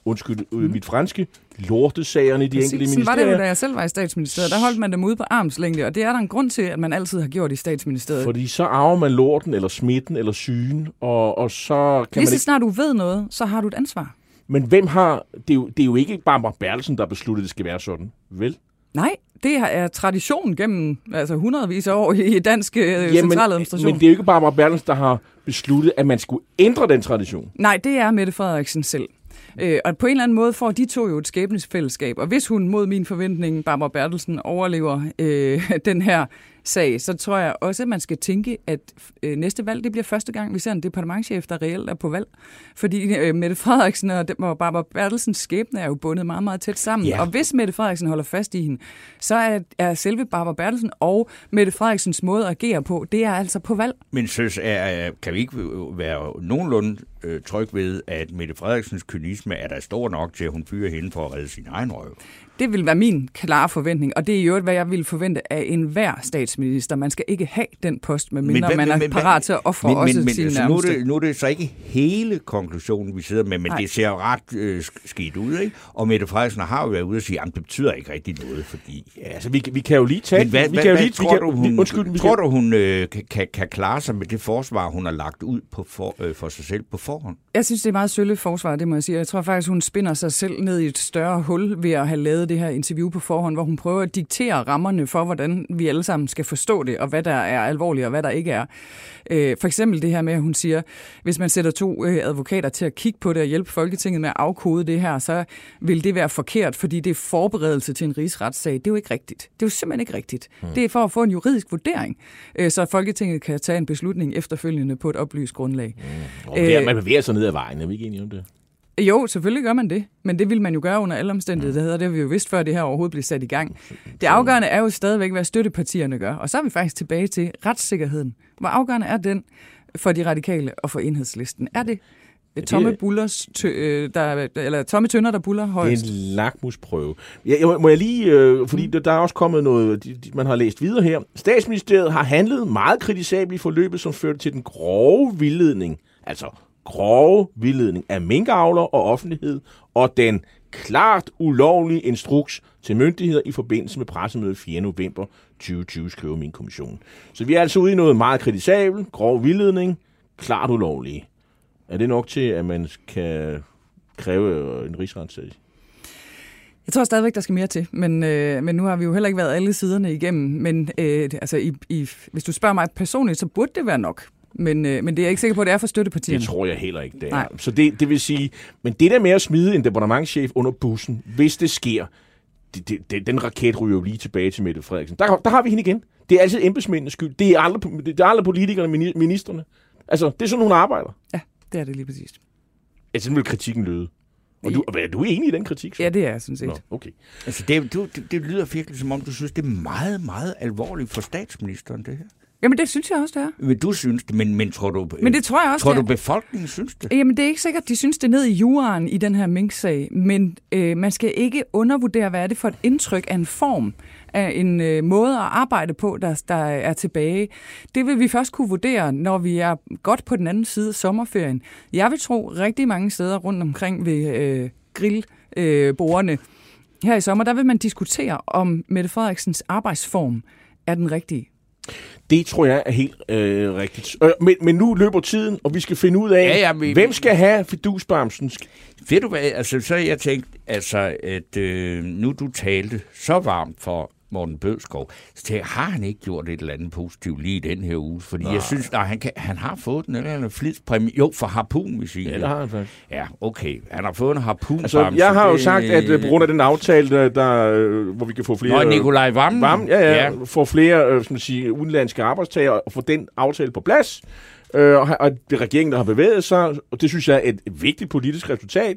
undskyld mm. mit franske, lortesagerne i de Præcis, enkelte ministerier. var det jo, da jeg selv var i statsministeriet. Der holdt man dem ude på armslængde, og det er der en grund til, at man altid har gjort i statsministeriet. Fordi så arver man lorten, eller smitten, eller sygen, og, og så kan Lige man ikke... snart du ved noget, så har du et ansvar. Men hvem har... Det er jo, det er jo ikke bare Mark Bertelsen, der besluttede, at det skal være sådan, vel? Nej, det er tradition gennem altså hundredvis af år i dansk øh, ja, centraladministration. Men, men det er jo ikke bare Mark Bertelsen, der har besluttet, at man skulle ændre den tradition. Nej, det er Mette Frederiksen selv. Øh, og på en eller anden måde får de to jo et skæbnesfællesskab. Og hvis hun mod min forventning, Barbara Bertelsen, overlever øh, den her sag, så tror jeg også, at man skal tænke, at øh, næste valg, det bliver første gang, vi ser en departementchef, der reelt er på valg. Fordi øh, Mette Frederiksen og, og Barbara Bertelsens skæbne er jo bundet meget, meget tæt sammen. Ja. Og hvis Mette Frederiksen holder fast i hende, så er, er selve Barbara Bertelsen og Mette Frederiksens måde at agere på, det er altså på valg. Men søs, er, kan vi ikke være nogenlunde øh, tryg ved, at Mette Frederiksens kynisme er der stor nok til, at hun fyrer hende for at redde sin egen røv? Det vil være min klare forventning, og det er jo hvad jeg vil forvente af enhver statsminister. Man skal ikke have den post, medmindre men, man er men, parat til at ofre men, også men, sine altså, nu, er det, nu er det så ikke hele konklusionen, vi sidder med, men Nej. det ser jo ret øh, skidt ud, ikke? Og Mette Frederiksen har jo været ude og sige, at det betyder ikke rigtig noget, fordi... Ja, altså, vi, vi kan jo lige tage... Men hvad, vi hvad, kan hvad, jo lige, tror, vi kan, du, hun, undskyld, tror du, hun øh, kan, kan klare sig med det forsvar, hun har lagt ud på for, øh, for sig selv på forhånd? Jeg synes, det er meget sølle forsvar, det må jeg sige. Jeg tror faktisk, hun spinder sig selv ned i et større hul ved at have lavet det her interview på forhånd, hvor hun prøver at diktere rammerne for, hvordan vi alle sammen skal forstå det, og hvad der er alvorligt, og hvad der ikke er. Øh, for eksempel det her med, at hun siger, hvis man sætter to øh, advokater til at kigge på det og hjælpe Folketinget med at afkode det her, så vil det være forkert, fordi det er forberedelse til en rigsretssag. Det er jo ikke rigtigt. Det er jo simpelthen ikke rigtigt. Hmm. Det er for at få en juridisk vurdering, øh, så Folketinget kan tage en beslutning efterfølgende på et oplyst grundlag. Hmm. Og det er, man bevæger sig ned ad vejen, er vi ikke enige om det? Jo, selvfølgelig gør man det, men det vil man jo gøre under alle omstændigheder. Det har vi jo vidst, før det her overhovedet bliver sat i gang. Det afgørende er jo stadigvæk, hvad støttepartierne gør. Og så er vi faktisk tilbage til retssikkerheden. Hvor afgørende er den for de radikale og for enhedslisten? Er det tomme, bullers, tø, øh, der, eller tomme tønder, der buller højst? Det er en lakmusprøve. Jeg, jeg, må jeg lige, øh, fordi mm. der er også kommet noget, de, de, man har læst videre her. Statsministeriet har handlet meget kritisabelt i forløbet, som førte til den grove vildledning, altså grove vildledning af minkavler og offentlighed, og den klart ulovlige instruks til myndigheder i forbindelse med pressemødet 4. november 2020, skriver min kommission. Så vi er altså ude i noget meget kritisabelt, grov vildledning, klart ulovlige. Er det nok til, at man kan kræve øh, en rigsretssag? Jeg tror stadigvæk, der skal mere til, men, øh, men nu har vi jo heller ikke været alle siderne igennem. Men øh, altså, i, i, hvis du spørger mig personligt, så burde det være nok. Men, øh, men det er jeg ikke sikker på, at det er for støttepartierne. Det tror jeg heller ikke, det er. Nej. Så det, det vil sige, men det der med at smide en departementchef under bussen, hvis det sker, det, det, det, den raket ryger jo lige tilbage til Mette Frederiksen. Der, der har vi hende igen. Det er altid embedsmændenes skyld. Det er aldrig, det er aldrig politikerne, ministerne. Altså, det er sådan, hun arbejder. Ja, det er det lige præcis. Altså, sådan vil kritikken lyde. Og du, er du enig i den kritik? Så? Ja, det er jeg sådan set. Nå, okay. Altså, det, du, det, det lyder virkelig som om, du synes, det er meget, meget alvorligt for statsministeren, det her. Jamen, det synes jeg også, det er. Men du synes det, men, men tror du, men det tror jeg også, tror du befolkningen synes det? Jamen, det er ikke sikkert, de synes det ned i juraen i den her Mink-sag, men øh, man skal ikke undervurdere, hvad er det for et indtryk af en form, af en øh, måde at arbejde på, der, der er tilbage. Det vil vi først kunne vurdere, når vi er godt på den anden side af sommerferien. Jeg vil tro rigtig mange steder rundt omkring ved øh, grillbordene, øh, her i sommer, der vil man diskutere, om Mette Frederiksens arbejdsform er den rigtige. Det tror jeg er helt øh, rigtigt. Øh, men, men nu løber tiden, og vi skal finde ud af, ja, ja, men, hvem skal have fidusbamsen? Ved du hvad, altså, så jeg tænkt, altså, at øh, nu du talte så varmt for Morten Bødskov. Så tænkte jeg, har han ikke gjort et eller andet positivt lige i den her uge? Fordi nej. jeg synes, nej, han, kan, han har fået den eller anden flidspræmie. Jo, for harpun, vi siger. Ja, det har han faktisk. Ja, okay. Han har fået en harpun. Altså, jeg har jo sagt, at uh, på grund af den aftale, der, uh, hvor vi kan få flere... Nå, Nikolaj Vammen. Vammen ja, ja, ja. Få flere, uh, skal man sige, udenlandske arbejdstager og få den aftale på plads. Uh, og det er regeringen, der har bevæget sig, og det synes jeg er et vigtigt politisk resultat.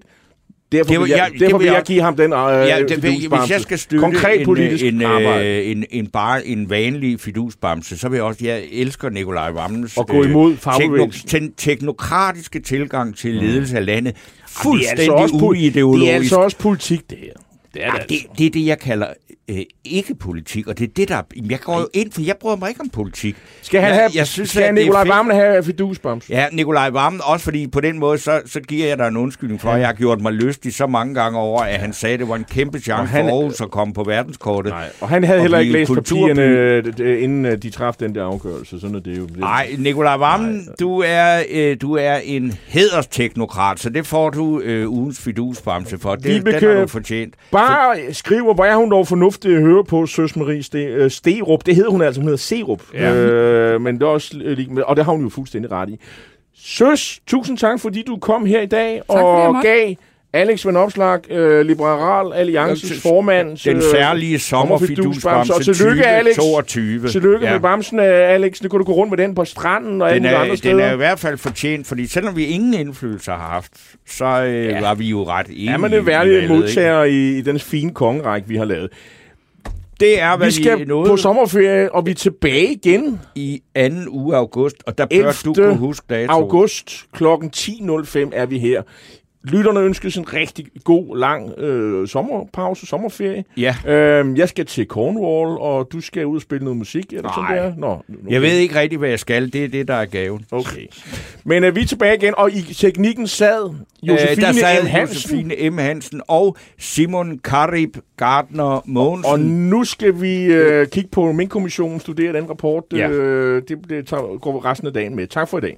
Derfor, det, vil jeg, jeg, derfor vil jeg, jeg give ham den uh, ja, det, Hvis jeg skal støtte Konkret en, politisk en, øh, en, en, bare en vanlig fidusbamse, så vil jeg også, jeg elsker Nikolaj Vammens og gå imod tekno, ten, teknokratiske tilgang til ledelse af landet. Fuldstændig det er altså også, uideologisk. Det er altså også politik, det her. Det er det, altså. det, det er det, jeg kalder øh, ikke politik, og det er det, der... Jeg går jo ind, for jeg bryder mig ikke om politik. Skal han jeg, have, jeg synes, skal Nikolaj Vammen have fidusbams? Ja, Nikolaj Vammen, også fordi på den måde, så, så giver jeg dig en undskyldning for, ja. at jeg har gjort mig lystig så mange gange over, at han sagde, at det var en kæmpe chance han, for Aarhus at komme på verdenskortet. Nej, og han havde heller ikke læst papirerne, inden øh, de træffede den der afgørelse. Sådan er det jo. Nej, Nikolaj Vammen, du er, øh, du er en hedersteknokrat, så det får du øh, ugens fidusbamse for. Det, den har du fortjent. Bare skriver, hvor er hun dog fornuftig at høre på Søs Marie Ste, øh, Sterup. Det hedder hun altså, hun hedder Serup. Ja. Øh, men det er også, og det har hun jo fuldstændig ret i. Søs, tusind tak, fordi du kom her i dag tak, og gav Alex Van Opslag, øh, Liberal Alliances formand. Den øh, særlige sommerfidusbamse Og tillykke, Alex. 22. Tillykke ja. med bamsen, Alex. Nu kan du gå rundt med den på stranden og den alle andre steder. Den er i hvert fald fortjent, fordi selvom vi ingen indflydelse har haft, så øh, ja. var vi jo ret enige. Ja, det er værdige modtager i, i den fine kongerække, vi har lavet. Det er, hvad vi skal vi nåede på sommerferie, og vi er tilbage igen. I anden uge af august, og der bør du kunne huske dato. august kl. 10.05 er vi her. Lytterne ønsker en rigtig god, lang øh, sommerpause, sommerferie. Ja. Øhm, jeg skal til Cornwall, og du skal ud og spille noget musik, eller sådan der? Nå, nu, jeg ved ikke rigtig, hvad jeg skal. Det er det, der er gaven. Okay. Men øh, vi er tilbage igen, og i teknikken sad Josefine øh, der sad M. Hansen. Josefine M. Hansen og Simon Karib Gardner Mogensen. Og nu skal vi øh, kigge på Mink-kommissionen, studere den rapport. Ja. Øh, det, det tager, går resten af dagen med. Tak for i dag.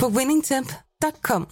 på winningtemp.com.